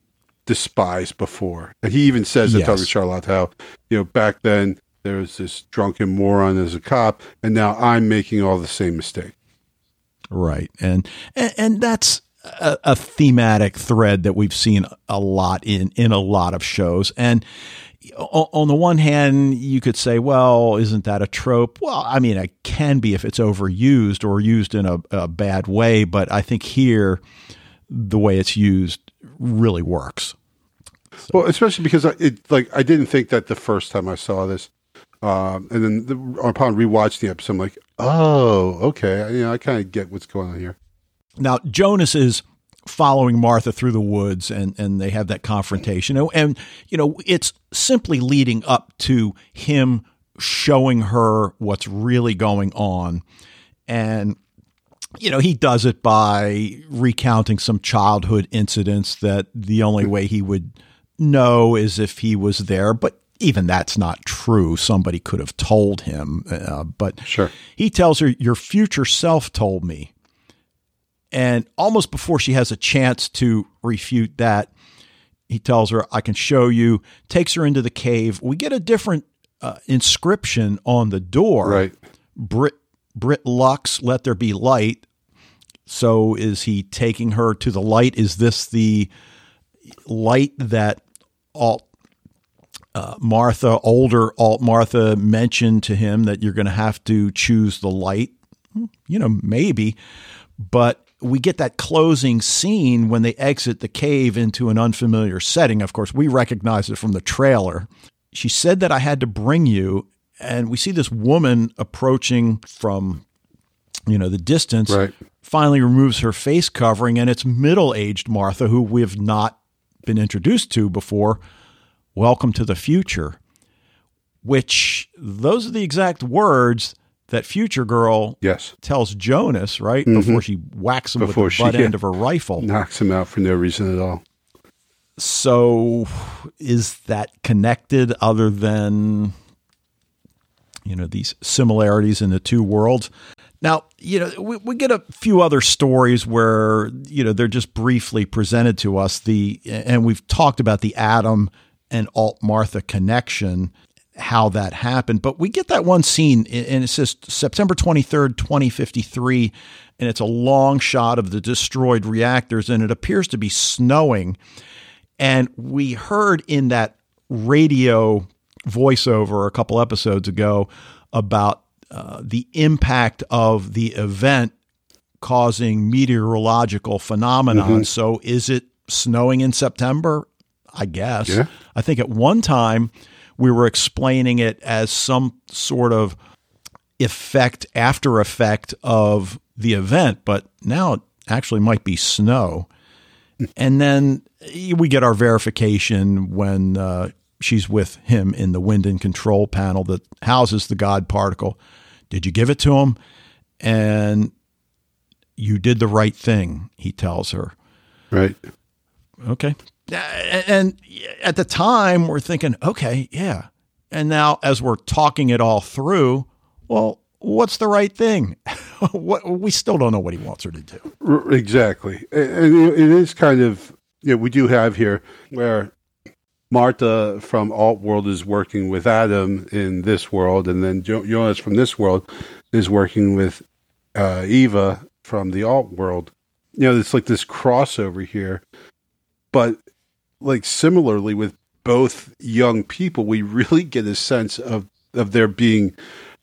despised before, and he even says Yes. talking to Charlotte how you know back then there was this drunken moron as a cop, and now I'm making all the same mistake. Right, and and, and that's a, a thematic thread that we've seen a lot in in a lot of shows. And on the one hand, you could say, "Well, isn't that a trope?" Well, I mean, it can be if it's overused or used in a, a bad way. But I think here, the way it's used really works. Well, especially because I, it like I didn't think that the first time I saw this, um, and then the, upon rewatching the episode, I'm like, oh, okay, you know, I kind of get what's going on here. Now, Jonas is following Martha through the woods and, and they have that confrontation. And, and, you know, it's simply leading up to him showing her what's really going on. And, you know, he does it by recounting some childhood incidents that the only way he would know is if he was there. But even that's not true. Somebody could have told him. Uh, but Sure. he tells her, Your future self told me. And almost before she has a chance to refute that, he tells her, I can show you, takes her into the cave. We get a different uh, inscription on the door. Right. Brit, Brit Lux, let there be light. So is he taking her to the light? Is this the light that Alt uh, Martha, older Alt Martha, mentioned to him that you're going to have to choose the light? You know, maybe. But we get that closing scene when they exit the cave into an unfamiliar setting. Of course, we recognize it from the trailer. She said that I had to bring you, and we see this woman approaching from you know, the distance, Right. finally removes her face covering, and it's middle aged Martha, who we've not been introduced to before. Welcome to the future, which those are the exact words that Future Girl Yes. tells Jonas, right? Mm-hmm. Before she whacks him Before with she- the butt yeah. end of her rifle. Knocks him out for no reason at all. So is that connected other than you know these similarities in the two worlds? Now, you know, we, we get a few other stories where, you know, they're just briefly presented to us. The and we've talked about the Adam and Alt Martha connection, how that happened. But we get that one scene, and it says September 23rd, 2053, and it's a long shot of the destroyed reactors, and it appears to be snowing. And we heard in that radio voiceover a couple episodes ago about uh, the impact of the event causing meteorological phenomenon. So is it snowing in September? I guess. Yeah. I think at one time we were explaining it as some sort of effect after effect of the event, but now it actually might be snow. And then we get our verification when uh, she's with him in the Winden control panel that houses the God particle. Did you give it to him? And you did the right thing, he tells her. Right. Okay. And at the time, we're thinking, okay, yeah. And now, as we're talking it all through, well, what's the right thing? what, we still don't know what he wants her to do. Exactly. And it is kind of, you know, we do have here where Martha from Alt World is working with Adam in this world, and then Jonas from this world is working with uh, Eva from the Alt World. You know, it's like this crossover here. But like similarly with both young people, we really get a sense of, of their being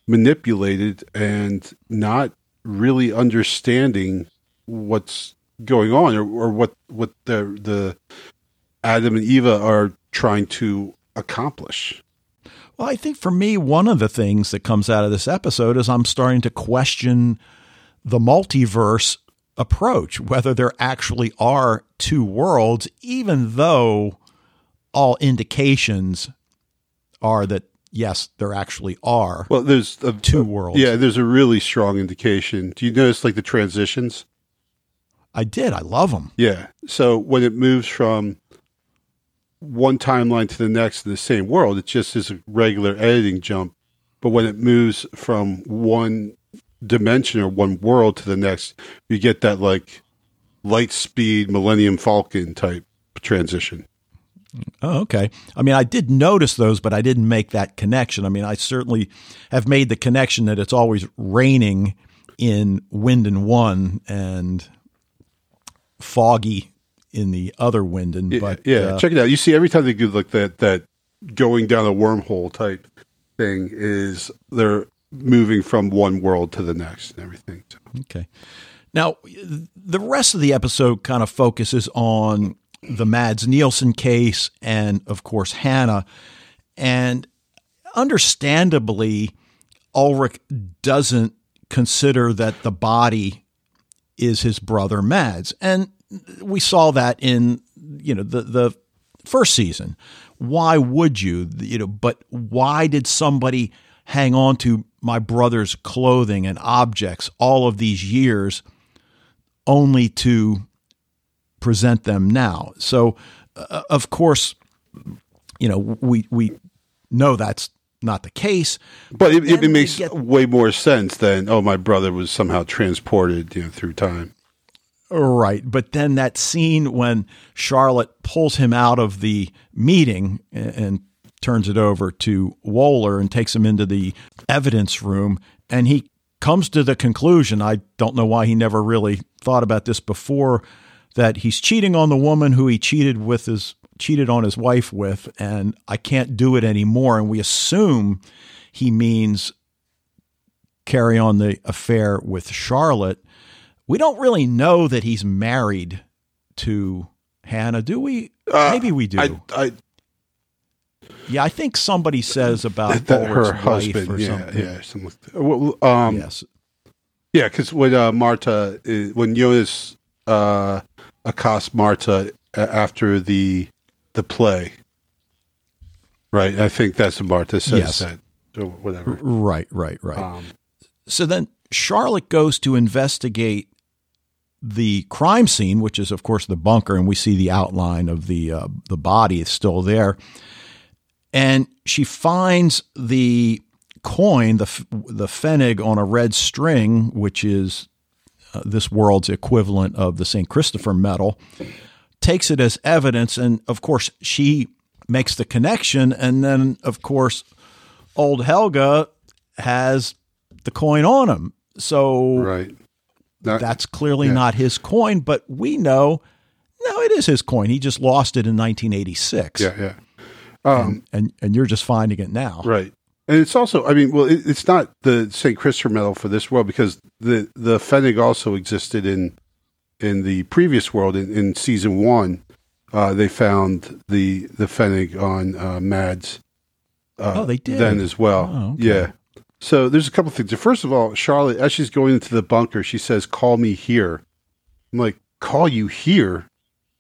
manipulated and not really understanding what's going on or, or what what the the Adam and Eva are trying to accomplish. Well, I think for me, one of the things that comes out of this episode is I'm starting to question the multiverse approach, whether there actually are two worlds, even though all indications are that yes, there actually are. Well, there's a, Two worlds. Yeah, there's a really strong indication. Do you notice like the transitions? I did. I love them. Yeah. So when it moves from one timeline to the next in the same world, it just is a regular editing jump. But when it moves from one dimension or one world to the next, you get that like light speed Millennium Falcon type transition. Oh, okay. I mean, I did notice those, but I didn't make that connection. I mean, I certainly have made the connection that it's always raining in Winden One and foggy in the other Winden. But yeah, uh, check it out. You see, every time they do like that, that going down a wormhole type thing is they're moving from one world to the next and everything. So, Okay. Now, the rest of the episode kind of focuses on the Mads Nielsen case and, of course, Hannah. And understandably, Ulrich doesn't consider that the body is his brother Mads. And we saw that in, you know, the, the first season. Why would you, you know, but why did somebody hang on to my brother's clothing and objects all of these years only to present them now? So, uh, of course, you know, we, we know that's not the case. but it, it, makes get- way more sense than oh, my brother was somehow transported you know through time. Right. But then that scene when Charlotte pulls him out of the meeting and, and turns it over to Wohler and takes him into the evidence room, and he comes to the conclusion I don't know why he never really thought about this before that he's cheating on the woman who he cheated with his cheated on his wife with and I can't do it anymore and we assume he means carry on the affair with Charlotte we don't really know that he's married to Hannah, do we? Uh, Maybe we do. I, I yeah, I think somebody says about that her husband, or yeah, something. yeah, something like um, Yes. Yeah, because when uh, Marta, uh, when Jonas uh, accosts Marta after the the play, right? I think that's what Marta says Yes. that or whatever. Right, right, right. Um, So then Charlotte goes to investigate the crime scene, which is, of course, the bunker, and we see the outline of the uh, the body is still there. And she finds the coin, the the pfennig on a red string, which is uh, this world's equivalent of the St. Christopher medal. Takes it as evidence, and of course, she makes the connection, and then, of course, old Helge has the coin on him. So right. Not- that's clearly yeah. not his coin, but we know no, it is his coin. He just lost it in 1986. yeah, yeah. Um, And and you're just finding it now. Right. And it's also, I mean, well, it, it's not the St. Christopher medal for this world because the the pfennig also existed in in the previous world in, in season one. Uh, they found the the pfennig on uh, Mads. Uh, Oh, they did? then as well. Oh, okay. Yeah. So there's a couple things. First of all, Charlotte, as she's going into the bunker, she says, "Call me here." I'm like, "Call you here?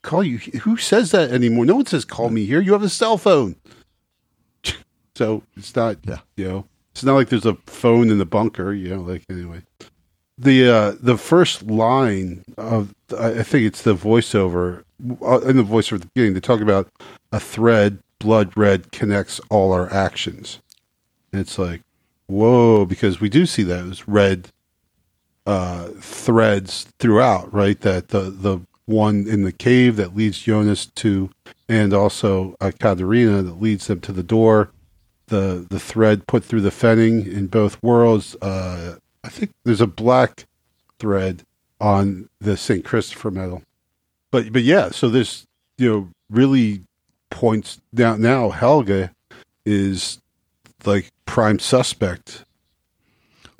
Call you? Who says that anymore? No one says call me here. You have a cell phone." so it's not, Yeah. you know, it's not like there's a phone in the bunker. You know, like anyway. The uh, the first line of I think it's the voiceover uh, in the voiceover at the beginning. They talk about a thread, blood red, connects all our actions. And it's like, whoa, because we do see those red uh, threads throughout, right? That the the one in the cave that leads Jonas to, and also uh, Katharina that leads them to the door. The the thread put through the pfennig in both worlds. Uh, I think there's a black thread on the St. Christopher medal. But but yeah, so this you know really points down now Helge is like prime suspect.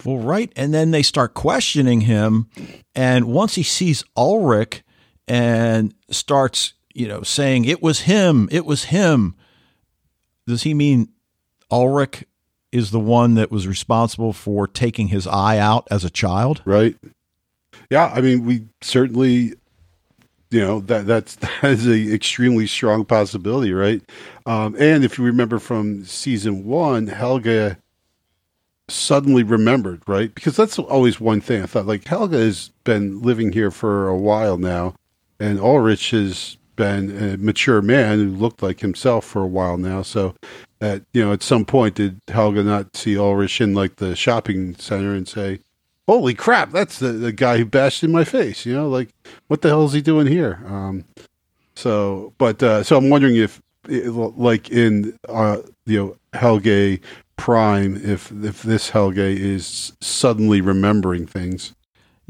Well, right. And then they start questioning him. And once he sees Ulrich and starts, you know, saying it was him, it was him, does he mean Ulrich is the one that was responsible for taking his eye out as a child? right? Yeah, I mean, we certainly, you know, that that's that is a extremely strong possibility, right? Um, and if you remember from season one, Helge suddenly remembered, right? Because that's always one thing. I thought, like, Helga has been living here for a while now, and Ulrich has been a mature man who looked like himself for a while now. So, at you know, at some point, did Helge not see Ulrich in like the shopping center and say, "Holy crap, that's the, the guy who bashed in my face"? You know, like, what the hell is he doing here? Um, so, but uh, so I'm wondering if, like in uh, you know Helge Prime, if if this Helge is suddenly remembering things.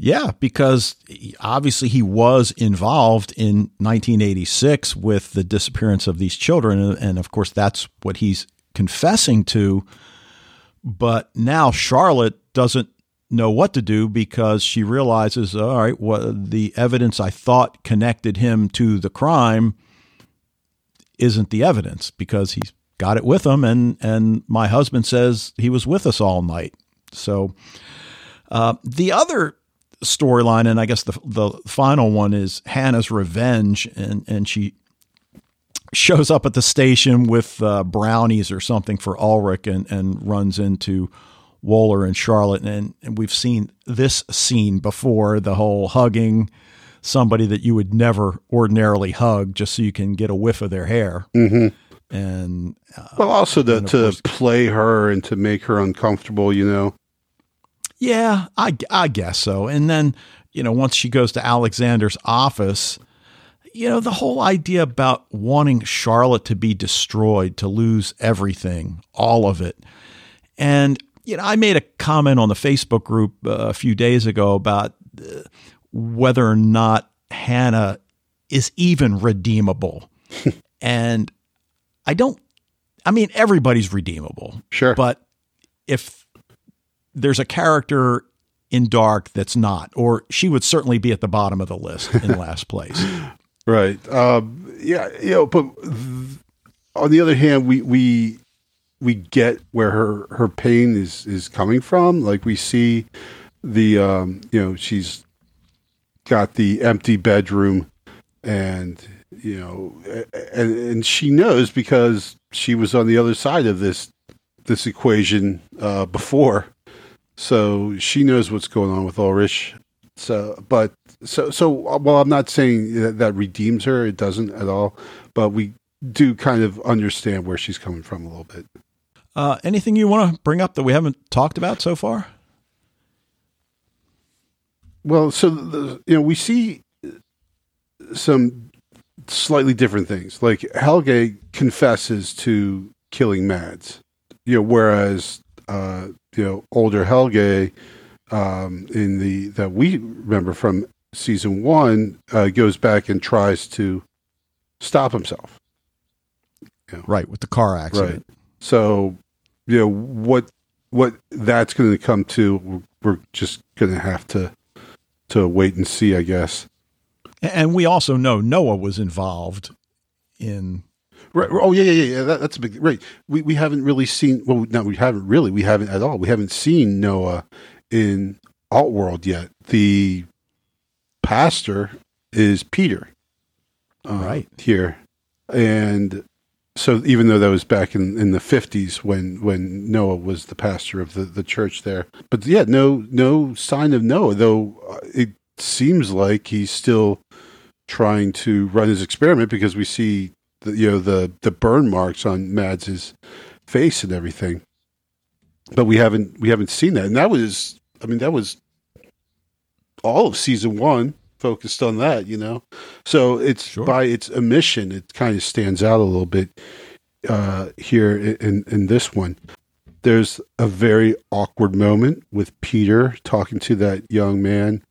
Yeah, because obviously he was involved in 1986 with the disappearance of these children. And, of course, that's what he's confessing to. But now Charlotte doesn't know what to do because she realizes, all right, what the evidence I thought connected him to the crime isn't the evidence because he's got it with him. And, and my husband says he was with us all night. So uh, the other storyline, and I guess the the final one is Hannah's revenge, and and she shows up at the station with uh, brownies or something for Ulrich, and and runs into Wohler and Charlotte, and, and we've seen this scene before, the whole hugging somebody that you would never ordinarily hug just so you can get a whiff of their hair, Mm-hmm. and Well, also to to play her and to make her uncomfortable. You know. Yeah, I, I guess so. And then, you know, once she goes to Alexander's office, you know, the whole idea about wanting Charlotte to be destroyed, to lose everything, all of it. And, you know, I made a comment on the Facebook group uh, a few days ago about uh, whether or not Hannah is even redeemable. and I don't, I mean, everybody's redeemable. Sure. But if there's a character in Dark that's not, or she would certainly be at the bottom of the list in last place. Right. Um, yeah. You know, but th- on the other hand, we we we get where her her pain is is coming from. Like we see the um, you know she's got the empty bedroom, and you know, and and she knows because she was on the other side of this this equation uh, before, so she knows what's going on with Ulrich. So, but so so well, I'm not saying that, that redeems her. It doesn't at all, but we do kind of understand where she's coming from a little bit. Uh, anything you want to bring up that we haven't talked about so far? Well, so the, you know, we see some slightly different things. Like Helge confesses to killing Mads, you know, whereas uh, you know older Helge um, in the that we remember from season one uh, goes back and tries to stop himself. You know. Right with the car accident. Right. So you know what what that's going to come to. We're just going to have to to wait and see, I guess. And we also know Noah was involved in. Right. Oh yeah, yeah, yeah. That, that's a big right. We we haven't really seen. Well, no, we haven't really. We haven't at all. We haven't seen Noah in Altworld yet. The pastor is Peter, uh, right here, and so even though that was back in, in the fifties when when Noah was the pastor of the, the church there, but yeah, no no sign of Noah. Though uh, it seems like he's still trying to run his experiment because we see the, you know the the burn marks on Mads's face and everything, but we haven't we haven't seen that, and that was I mean that was all of season one focused on that, you know. So it's sure. by its omission, it kind of stands out a little bit uh, here in in this one. There's a very awkward moment with Peter talking to that young man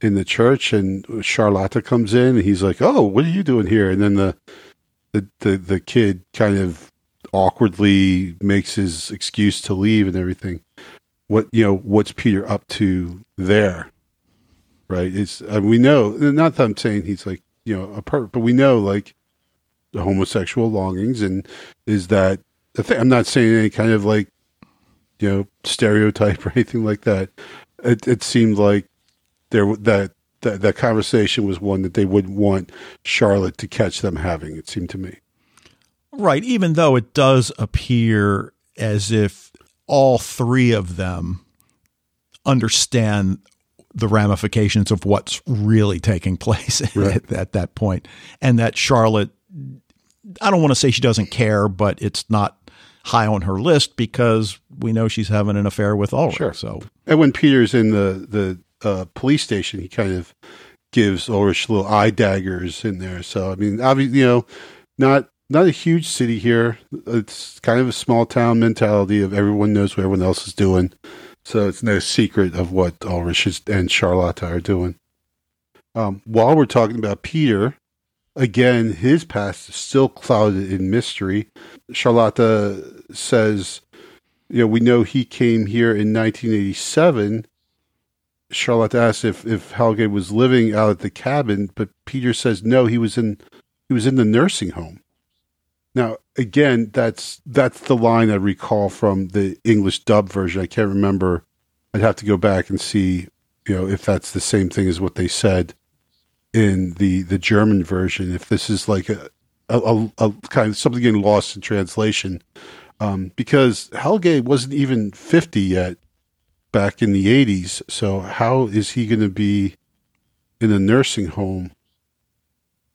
in the church, and Charlotta comes in, and he's like, "Oh, what are you doing here?" And then the the the, the kid kind of awkwardly makes his excuse to leave and everything. What you know? What's Peter up to there? right? It's uh, we know not that I'm saying he's like you know a pervert, but we know like the homosexual longings and is that the thing. I'm not saying any kind of like you know stereotype or anything like that. It, it seemed like there that that that conversation was one that they wouldn't want Charlotte to catch them having. It seemed to me. Right, even though it does appear as if all three of them understand the ramifications of what's really taking place right. at, at, that. And that Charlotte, I don't want to say she doesn't care, but it's not high on her list because we know she's having an affair with Ulrich. Sure. So, and when Peter's in the the uh, police station, he kind of gives Ulrich little eye daggers in there. So, I mean, obviously, you know, not not a huge city here. It's kind of a small town mentality of everyone knows what everyone else is doing. So it's no secret of what Ulrich and Charlotta are doing. Um, while we're talking about Peter, again, his past is still clouded in mystery. Charlotta says, you know, we know he came here in 1987. Charlotte asks if, if Helge was living out at the cabin, but Peter says no, he was in he was in the nursing home. Now, again, that's that's the line I recall from the English dub version. I can't remember. I'd have to go back and see, you know, if that's the same thing as what they said in the the German version. If this is like a a, a kind of something getting lost in translation, um, because Helge wasn't even fifty yet back in the eighties. So how is he going to be in a nursing home?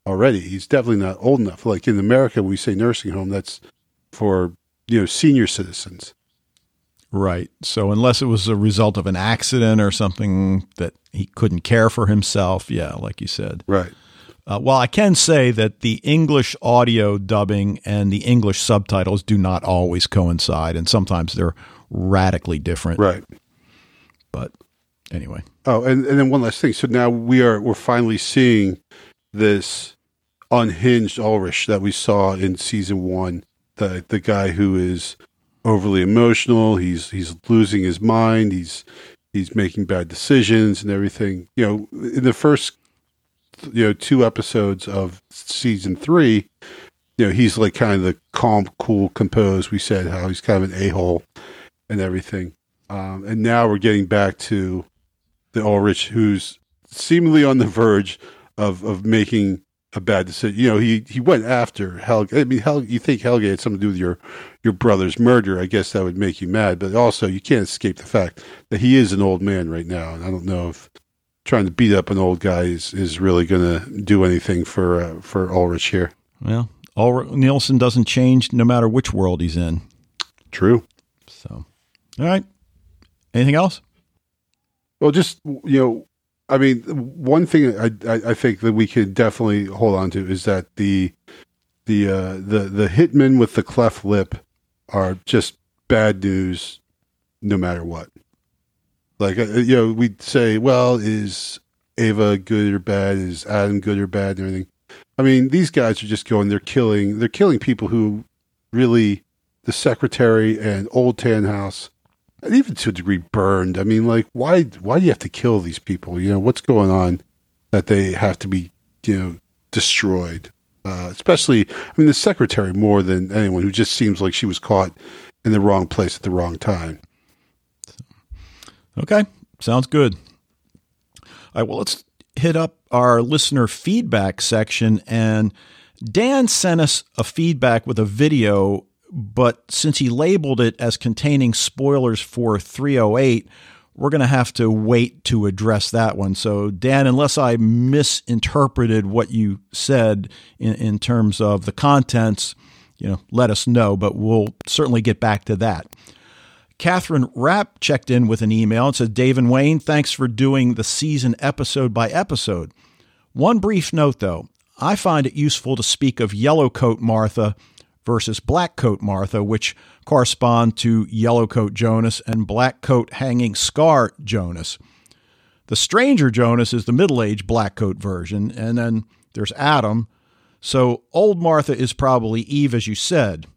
already. He's definitely not old enough. Like in America, we say nursing home, that's for, you know, senior citizens. Right. So unless it was a result of an accident or something that he couldn't care for himself, yeah, like you said. Right. Uh, well, I can say that the English audio dubbing and the English subtitles do not always coincide, and sometimes they're radically different. Right. But anyway. Oh, and, and then one last thing. So now we are we're finally seeing this unhinged Ulrich that we saw in season one. The the guy who is overly emotional. He's he's losing his mind. He's he's making bad decisions and everything. You know, in the first you know two episodes of season three, you know he's like kind of the calm, cool, composed. We said how he's kind of an a hole and everything. Um, and now we're getting back to the Ulrich who's seemingly on the verge of of making a bad decision. You know, he he went after Helge. I mean, Helge, you think Helge had something to do with your your brother's murder? I guess that would make you mad. But also, you can't escape the fact that he is an old man right now, and I don't know if trying to beat up an old guy is, is really going to do anything for uh, for Ulrich here. Well, Ulrich Nielsen doesn't change no matter which world he's in. True. So, all right. Anything else? Well, just you know, I mean, one thing I, I, I think that we could definitely hold on to is that the the uh, the the hitmen with the cleft lip are just bad news, no matter what. Like uh, you know, we'd say, well, is Eva good or bad? Is Adam good or bad? And everything. I mean, these guys are just going. They're killing. They're killing people who really, the secretary and Old Tannhaus and even to a degree Bernd. I mean, like why why do you have to kill these people? You know what's going on that they have to be you know destroyed. Uh, especially, I mean, the secretary more than anyone who just seems like she was caught in the wrong place at the wrong time. Okay, sounds good. All right, well, let's hit up our listener feedback section. And Dan sent us a feedback with a video but since he labeled it as containing spoilers for 308, we're going to have to wait to address that one. So, Dan, unless I misinterpreted what you said in, in terms of the contents, you know, let us know, but we'll certainly get back to that. Catherine Rapp checked in with an email and said, Dave and Wayne, thanks for doing the season episode by episode. One brief note, though. I find it useful to speak of Yellowcoat Martha versus Black Coat Martha, which correspond to Yellow Coat Jonas and Black Coat Hanging Scar Jonas. The Stranger Jonas is the middle aged Black Coat version, and then there's Adam. So old Martha is probably Eve, as you said.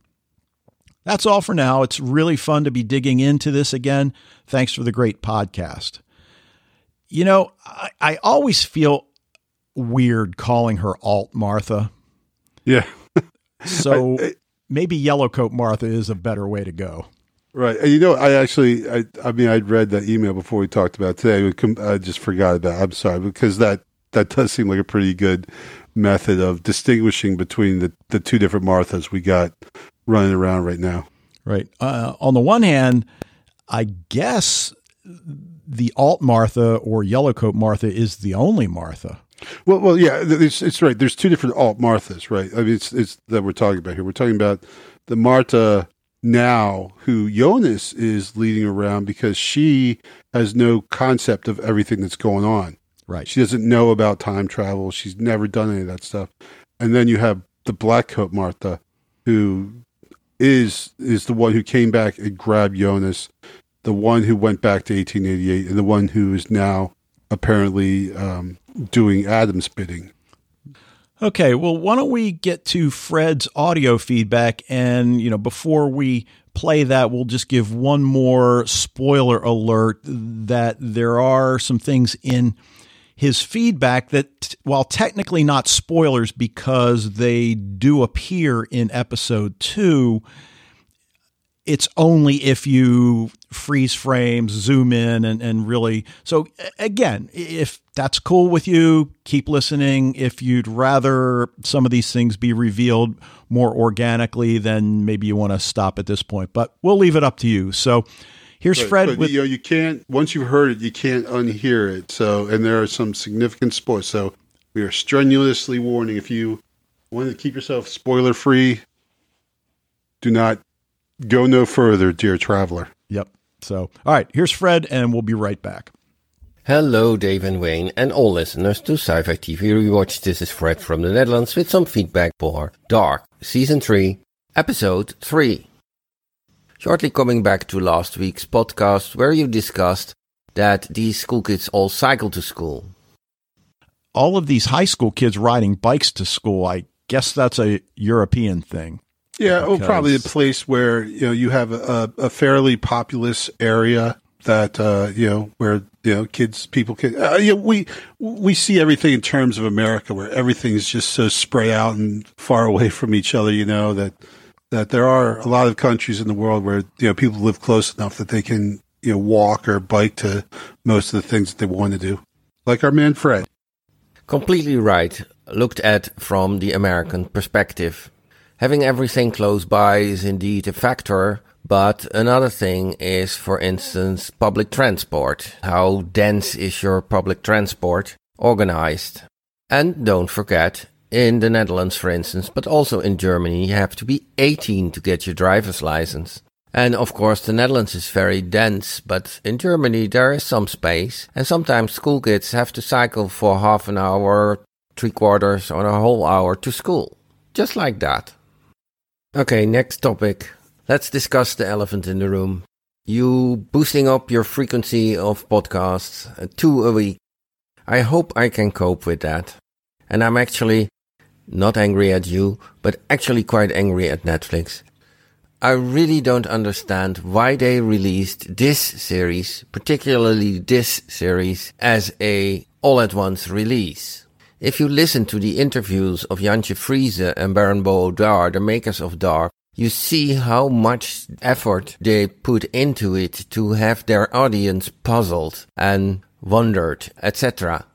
That's all for now. It's really fun to be digging into this again. Thanks for the great podcast. You know, I, I always feel weird calling her Alt Martha. Yeah. So I, I, maybe Yellowcoat Martha is a better way to go. Right. And you know, I actually, I, I mean, I'd read that email before we talked about today. I just forgot about. It. I'm sorry because that that does seem like a pretty good method of distinguishing between the the two different Marthas we got running around right now. Right. Uh, on the one hand, I guess the alt Martha or Yellowcoat Martha is the only Martha. Well, well, yeah, it's, it's right. There's two different alt Marthas, right? I mean, it's it's that we're talking about here. We're talking about the Martha now who Jonas is leading around because she has no concept of everything that's going on. Right. She doesn't know about time travel. She's never done any of that stuff. And then you have the black coat Martha who is is the one who came back and grabbed Jonas, the one who went back to 1888 and the one who is now apparently um, doing Adam's bidding. Okay, well, why don't we get to Fred's audio feedback? And, you know, before we play that, we'll just give one more spoiler alert that there are some things in his feedback that, while technically not spoilers because they do appear in episode two, it's only if you freeze frames, zoom in, and, and really. So, again, if that's cool with you, keep listening. If you'd rather some of these things be revealed more organically, then maybe you want to stop at this point. But we'll leave it up to you. So, here's but, Fred. But, with, you know, you can't, once you've heard it, you can't unhear it. So, and there are some significant spoilers. So, we are strenuously warning if you want to keep yourself spoiler free, do not Go no further, dear traveler. Yep. So, all right, here's Fred, and we'll be right back. Hello, Dave and Wayne, and all listeners to Sci-Fi TV Rewatch. This is Fred from the Netherlands with some feedback for Dark, Season 3, Episode 3. Shortly coming back to last week's podcast where you discussed that these school kids all cycle to school. All of these high school kids riding bikes to school, I guess that's a European thing. Yeah, well, probably a place where you know you have a, a fairly populous area that uh, you know where you know kids, people can. Uh, you know, we we see everything in terms of America, where everything is just so spread out and far away from each other. You know that that there are a lot of countries in the world where you know people live close enough that they can you know, walk or bike to most of the things that they want to do. Like our man Fred. Completely right, looked at from the American perspective. Having everything close by is indeed a factor, but another thing is, for instance, public transport. How dense is your public transport organized? And don't forget, in the Netherlands, for instance, but also in Germany, you have to be 18 to get your driver's license. And of course, the Netherlands is very dense, but in Germany there is some space, and sometimes school kids have to cycle for half an hour, three quarters, or a whole hour to school. Just like that. Okay, next topic. Let's discuss the elephant in the room. You boosting up your frequency of podcasts, uh, two a week. I hope I can cope with that. And I'm actually not angry at you, but actually quite angry at Netflix. I really don't understand why they released this series, particularly this series, as a all at once release. If you listen to the interviews of Jantje Friese and Baran bo Odar, the makers of Dark, you see how much effort they put into it to have their audience puzzled and wondered, etc.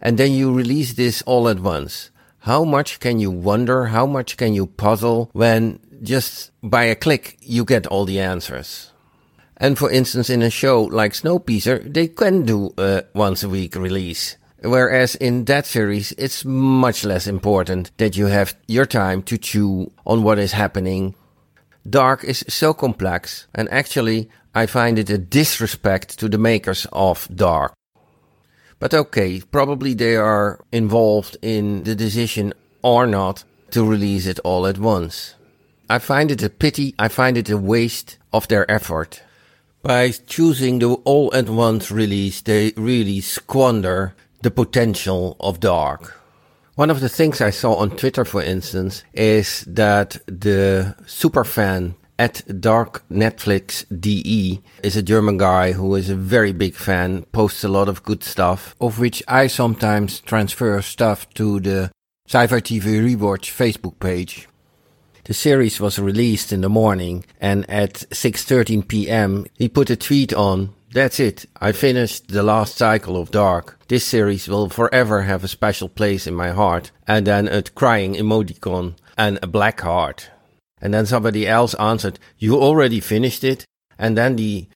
And then you release this all at once. How much can you wonder? How much can you puzzle when just by a click, you get all the answers. And for instance, in a show like Snowpiercer, they can do a once a week release. Whereas in that series, it's much less important that you have your time to chew on what is happening. Dark is so complex, and actually, I find it a disrespect to the makers of Dark. But okay, probably they are involved in the decision or not to release it all at once. I find it a pity, I find it a waste of their effort. By choosing the all at once release, they really squander the potential of Dark. One of the things I saw on Twitter, for instance, is that the superfan at Dark Netflix DE is a German guy who is a very big fan, posts a lot of good stuff, of which I sometimes transfer stuff to the Sci-Fi TV Rewatch Facebook page. The series was released in the morning and at 6:13 p.m. he put a tweet on that's it. I finished the last cycle of Dark. This series will forever have a special place in my heart. And then a crying emoticon and a black heart. And then somebody else answered, You already finished it? And then the,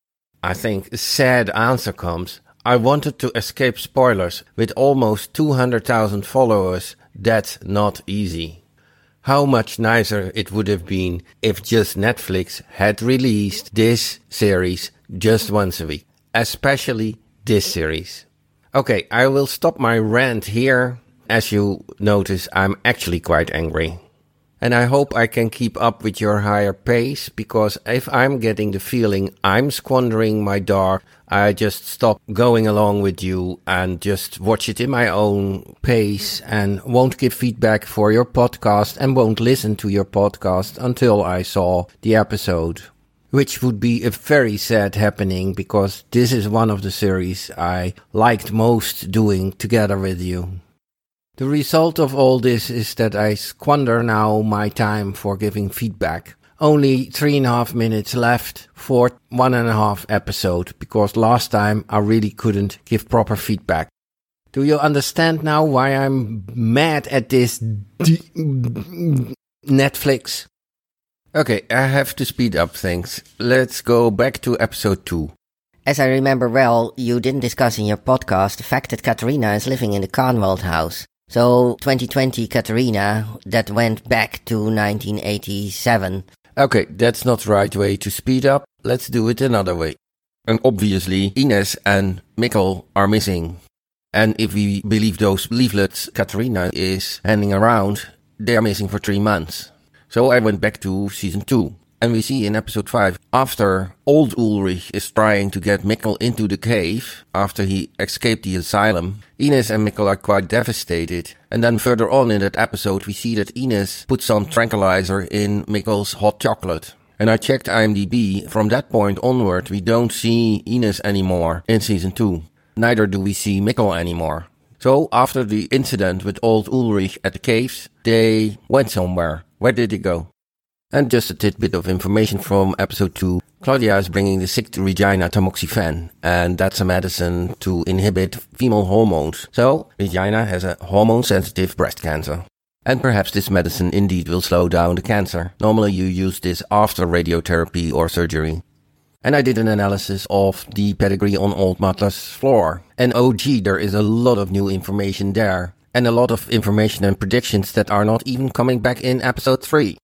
I think, sad answer comes, I wanted to escape spoilers. With almost 200,000 followers, that's not easy how much nicer it would have been if just Netflix had released this series just once a week, especially this series. Okay, I will stop my rant here. As you notice, I'm actually quite angry. And I hope I can keep up with your higher pace because if I'm getting the feeling I'm squandering my dark, I just stop going along with you and just watch it in my own pace and won't give feedback for your podcast and won't listen to your podcast until I saw the episode. Which would be a very sad happening because this is one of the series I liked most doing together with you. The result of all this is that I squander now my time for giving feedback. Only three and a half minutes left for one and a half episode because last time I really couldn't give proper feedback. Do you understand now why I'm mad at this Netflix? Okay, I have to speed up things. Let's go back to episode 2. As I remember well, you didn't discuss in your podcast the fact that Katharina is living in the Kahnwald house. So 2020 Katharina, that went back to 1987. Okay, that's not the right way to speed up. Let's do it another way. And obviously, Ines and Mikkel are missing. And if we believe those leaflets Katharina is handing around, they are missing for three months. So I went back to season 2. And we see in episode 5, after old Ulrich is trying to get Mikkel into the cave, after he escaped the asylum, Ines and Mikkel are quite devastated. And then further on in that episode, we see that Ines puts some tranquilizer in Mikkel's hot chocolate. And I checked IMDb, from that point onward, we don't see Ines anymore in season 2. Neither do we see Mikkel anymore. So, after the incident with old Ulrich at the caves, they went somewhere. Where did they go? And just a tidbit of information from episode 2. Claudia is bringing the sick Regina tamoxifen, and that's a medicine to inhibit female hormones. So, Regina has a hormone sensitive breast cancer. And perhaps this medicine indeed will slow down the cancer. Normally you use this after radiotherapy or surgery. And I did an analysis of the pedigree on Old Martha's floor. And oh gee, there is a lot of new information there. And a lot of information and predictions that are not even coming back in episode 3.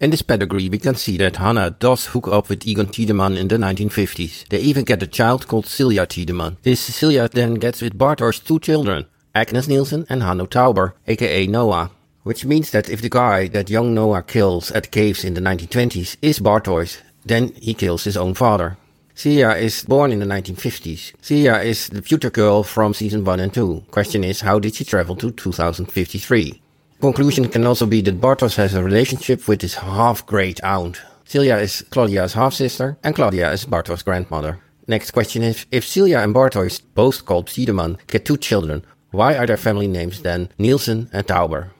In this pedigree, we can see that Hannah does hook up with Egon Tiedemann in the 1950s. They even get a child called Silja Tiedemann. This Silja then gets with Bartosz two children, Agnes Nielsen and Hanno Tauber, aka Noah. Which means that if the guy that young Noah kills at caves in the 1920s is Bartosz, then he kills his own father. Silja is born in the 1950s. Silja is the future girl from season 1 and 2. Question is, how did she travel to 2053? Conclusion can also be that Bartosz has a relationship with his half-great aunt. Silja is Claudia's half-sister, and Claudia is Bartosz's grandmother. Next question is, if Silja and Bartosz, both called Tiedemann, get two children, why are their family names then Nielsen and Tauber?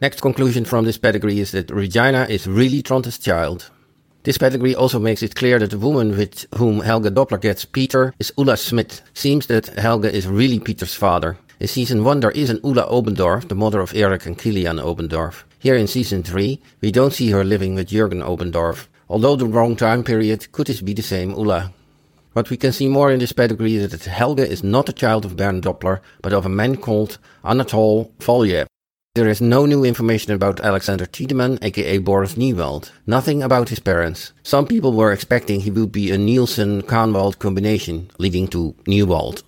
Next conclusion from this pedigree is that Regina is really Tronte's child. This pedigree also makes it clear that the woman with whom Helge Doppler gets Peter is Ulla Schmidt. Seems that Helge is really Peter's father. In season 1 there is an Ulla Obendorf, the mother of Eric and Kilian Obendorf. Here in season 3, we don't see her living with Jürgen Obendorf. Although the wrong time period, could this be the same Ulla? What we can see more in this pedigree is that Helge is not a child of Bernd Doppler, but of a man called Anatol Volyev. There is no new information about Alexander Tiedemann, aka Boris Niewald. Nothing about his parents. Some people were expecting he would be a Nielsen-Kahnwald combination, leading to Niewald.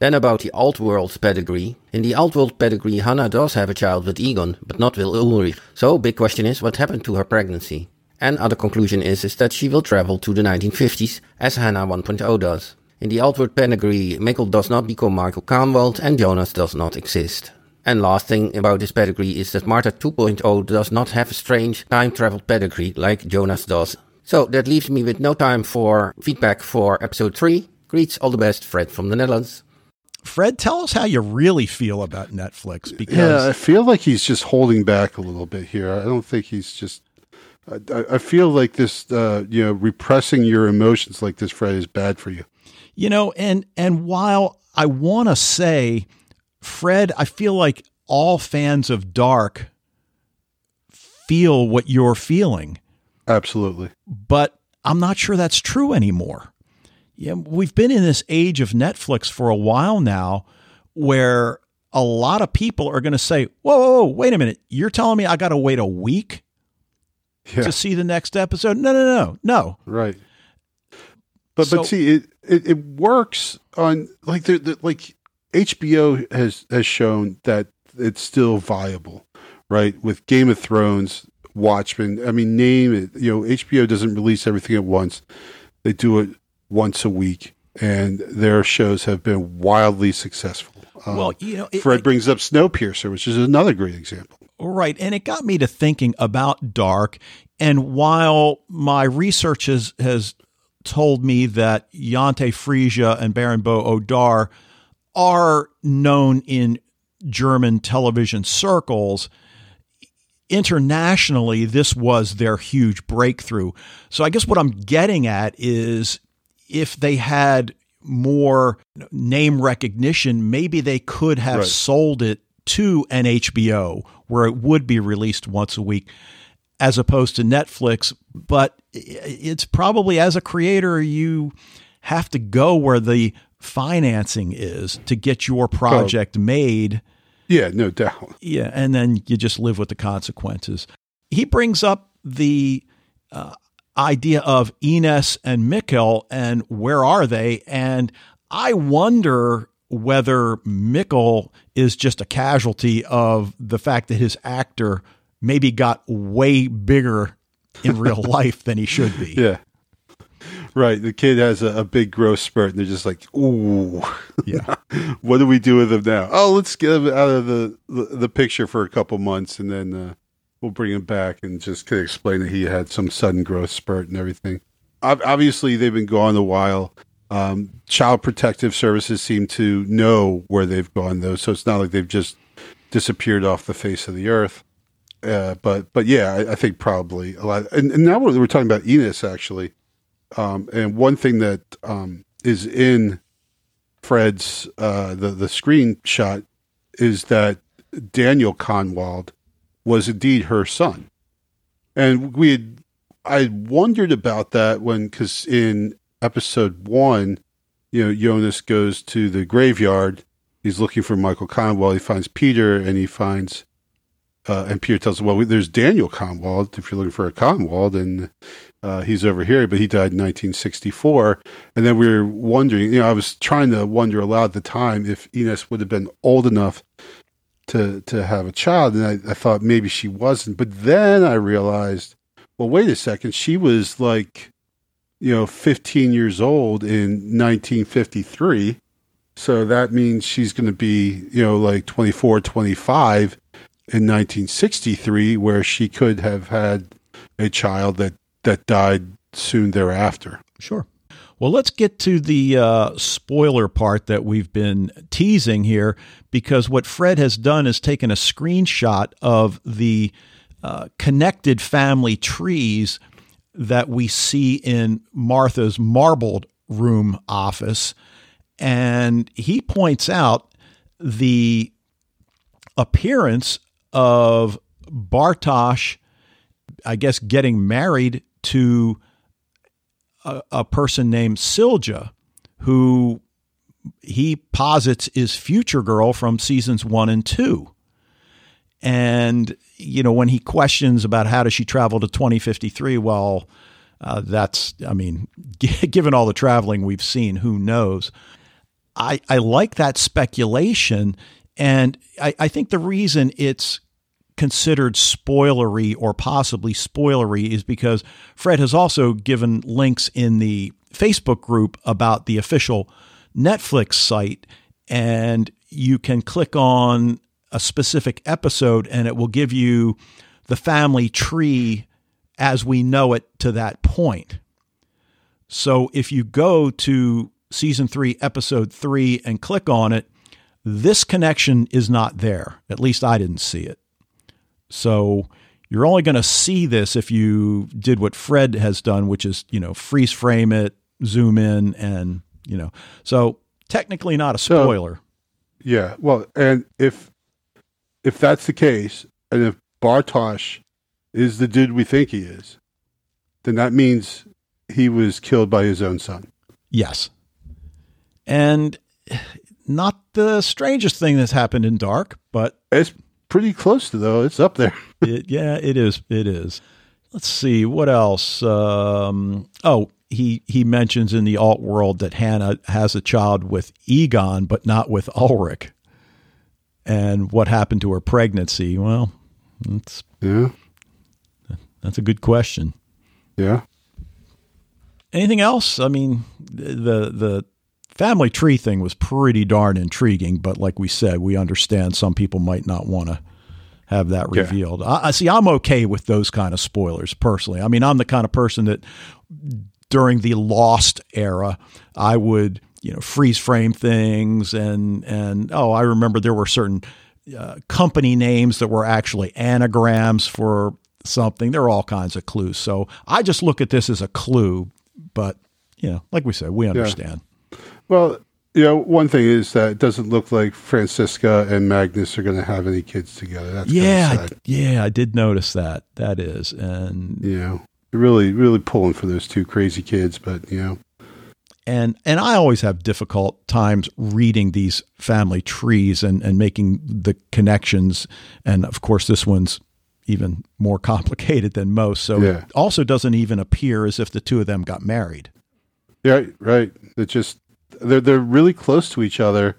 Then about the Altworld pedigree. In the Altworld pedigree, Hannah does have a child with Egon, but not with Ulrich. So, big question is, what happened to her pregnancy? And other conclusion is, is that she will travel to the 1950s, as Hannah 1.0 does. In the Altworld pedigree, Mikkel does not become Michael Kahnwald, and Jonas does not exist. And last thing about this pedigree is that Martha 2.0 does not have a strange time travel pedigree like Jonas does. So that leaves me with no time for feedback for episode 3. Greets, all the best, Fred from the Netherlands. Fred, tell us how you really feel about Netflix. Because yeah, I feel like he's just holding back a little bit here. I don't think he's just. I, I feel like this, uh, you know, repressing your emotions like this, Fred, is bad for you. You know, and and while I want to say Fred, I feel like all fans of Dark feel what you're feeling. Absolutely. But I'm not sure that's true anymore. Yeah, we've been in this age of Netflix for a while now where a lot of people are going to say, whoa, whoa, whoa, wait a minute. You're telling me I got to wait a week yeah. to see the next episode? No, no, no, no. Right. But so, but see, it, it, it works on like the, the like HBO has has shown that it's still viable, right? With Game of Thrones, Watchmen. I mean, name it. You know, HBO doesn't release everything at once; they do it once a week, and their shows have been wildly successful. Um, well, you know, it, Fred brings up Snowpiercer, which is another great example. Right, and it got me to thinking about Dark. And while my research has has told me that Jantje Friese and Baran bo Odar are known in German television circles. Internationally, this was their huge breakthrough. So I guess what I'm getting at is if they had more name recognition, maybe they could have right. sold it to an HBO where it would be released once a week as opposed to Netflix. But it's probably as a creator, you have to go where the financing is to get your project oh. made. Yeah, no doubt. Yeah, and then you just live with the consequences. He brings up the uh, idea of Ines and Mikkel and where are they? And I wonder whether Mikkel is just a casualty of the fact that his actor maybe got way bigger in real life than he should be. Yeah. Right. The kid has a, a, big growth spurt, and they're just like, "Ooh, yeah. what do we do with him now? Oh, let's get him out of the the, the picture for a couple months, and then uh, we'll bring him back and just could explain that he had some sudden growth spurt and everything." Obviously, they've been gone a while. Um, child protective services seem to know where they've gone, though, so it's not like they've just disappeared off the face of the earth. uh, but but yeah, I, I, think probably a lot. And, and now we're, we're, talking about Ines actually, um, and one thing that um, is in Fred's uh, the the screenshot is that Daniel Kahnwald was indeed her son, and we had I wondered about that when because in episode one, you know, Jonas goes to the graveyard. He's looking for Michael Kahnwald. He finds Peter, and he finds uh, and Peter tells him, well, there's Daniel Kahnwald. If you're looking for a Kahnwald, and uh, he's over here, but he died in 1964. And then we were wondering, you know, I was trying to wonder aloud at the time if Ines would have been old enough to to have a child, and I, I thought maybe she wasn't. But then I realized, well, wait a second, she was like, you know, 15 years old in 1953. So that means she's going to be, you know, like 24, 25 in 1963 where she could have had a child that, that died soon thereafter. Sure. Well, let's get to the uh, spoiler part that we've been teasing here because what Fred has done is taken a screenshot of the uh, connected family trees that we see in Martha's marbled room office. And he points out the appearance of Bartosz, I guess, getting married to a, a person named Silja, who he posits is future girl from seasons one and two. And, you know, when he questions about how does she travel to 2053, well, uh, that's, I mean, given all the traveling we've seen, who knows? I, I like that speculation. And I, I think the reason it's considered spoilery or possibly spoilery is because Fred has also given links in the Facebook group about the official Netflix site, and you can click on a specific episode and it will give you the family tree as we know it to that point. So if you go to season three, episode three, and click on it, this connection is not there. At least I didn't see it. So you're only going to see this if you did what Fred has done, which is, you know, freeze frame it, zoom in, and, you know, so technically not a spoiler. So, yeah. Well, and if, if that's the case, and if Bartosz is the dude we think he is, then that means he was killed by his own son. Yes. And not the strangest thing that's happened in Dark, but it's pretty close to though. It's up there. it, yeah, it is. It is. Let's see what else. Um, oh, he he mentions in the alt world that Hannah has a child with Egon, but not with Ulrich. And what happened to her pregnancy? Well, that's yeah, that's a good question. Yeah. Anything else? I mean, the the family tree thing was pretty darn intriguing, but like we said, we understand some people might not want to have that revealed. Yeah. I, I see. I'm okay with those kind of spoilers personally. I mean, I'm the kind of person that during the Lost era, I would you know freeze frame things and and oh, I remember there were certain uh, company names that were actually anagrams for something. There are all kinds of clues. So I just look at this as a clue, but you know, like we said, we understand. Yeah. Well, you know, one thing is that it doesn't look like Franziska and Magnus are going to have any kids together. That's yeah, yeah, I did notice that. That is, and you know, really, really pulling for those two crazy kids. But you know, and and I always have difficult times reading these family trees and and making the connections. And of course, this one's even more complicated than most. So yeah. it also doesn't even appear as if the two of them got married. Yeah, right. It just they're they're really close to each other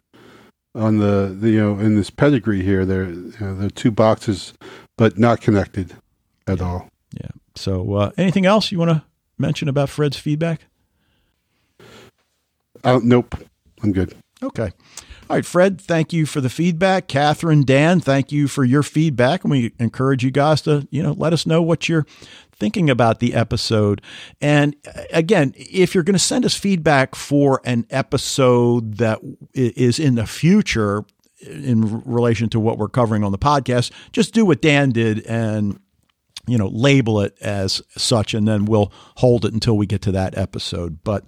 on the, the you know in this pedigree here. They're you know, they're two boxes, but not connected at yeah. all. Yeah. So uh, anything else you want to mention about Fred's feedback? Uh, nope. I'm good. Okay. All right, Fred, thank you for the feedback. Catherine, Dan, thank you for your feedback. And we encourage you guys to, you know, let us know what you're thinking about the episode. And uh, again, if you're going to send us feedback for an episode that is in the future, in relation to what we're covering on the podcast, just do what Dan did and you know label it as such, and then we'll hold it until we get to that episode. But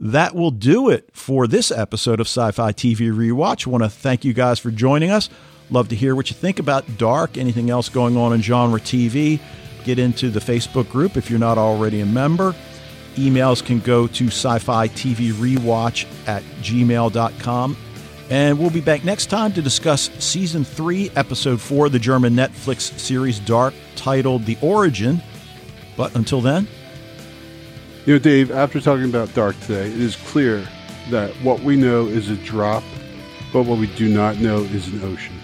that will do it for this episode of Sci Fi TV Rewatch. I want to thank you guys for joining us. Love to hear what you think about Dark, anything else going on in genre TV. Get into the Facebook group if you're not already a member. Emails can go to sci fi TV rewatch at gmail.com. And we'll be back next time to discuss season three, episode four of the German Netflix series Dark, titled The Origin. But until then, You know, Dave, after talking about Dark today, it is clear that what we know is a drop, but what we do not know is an ocean.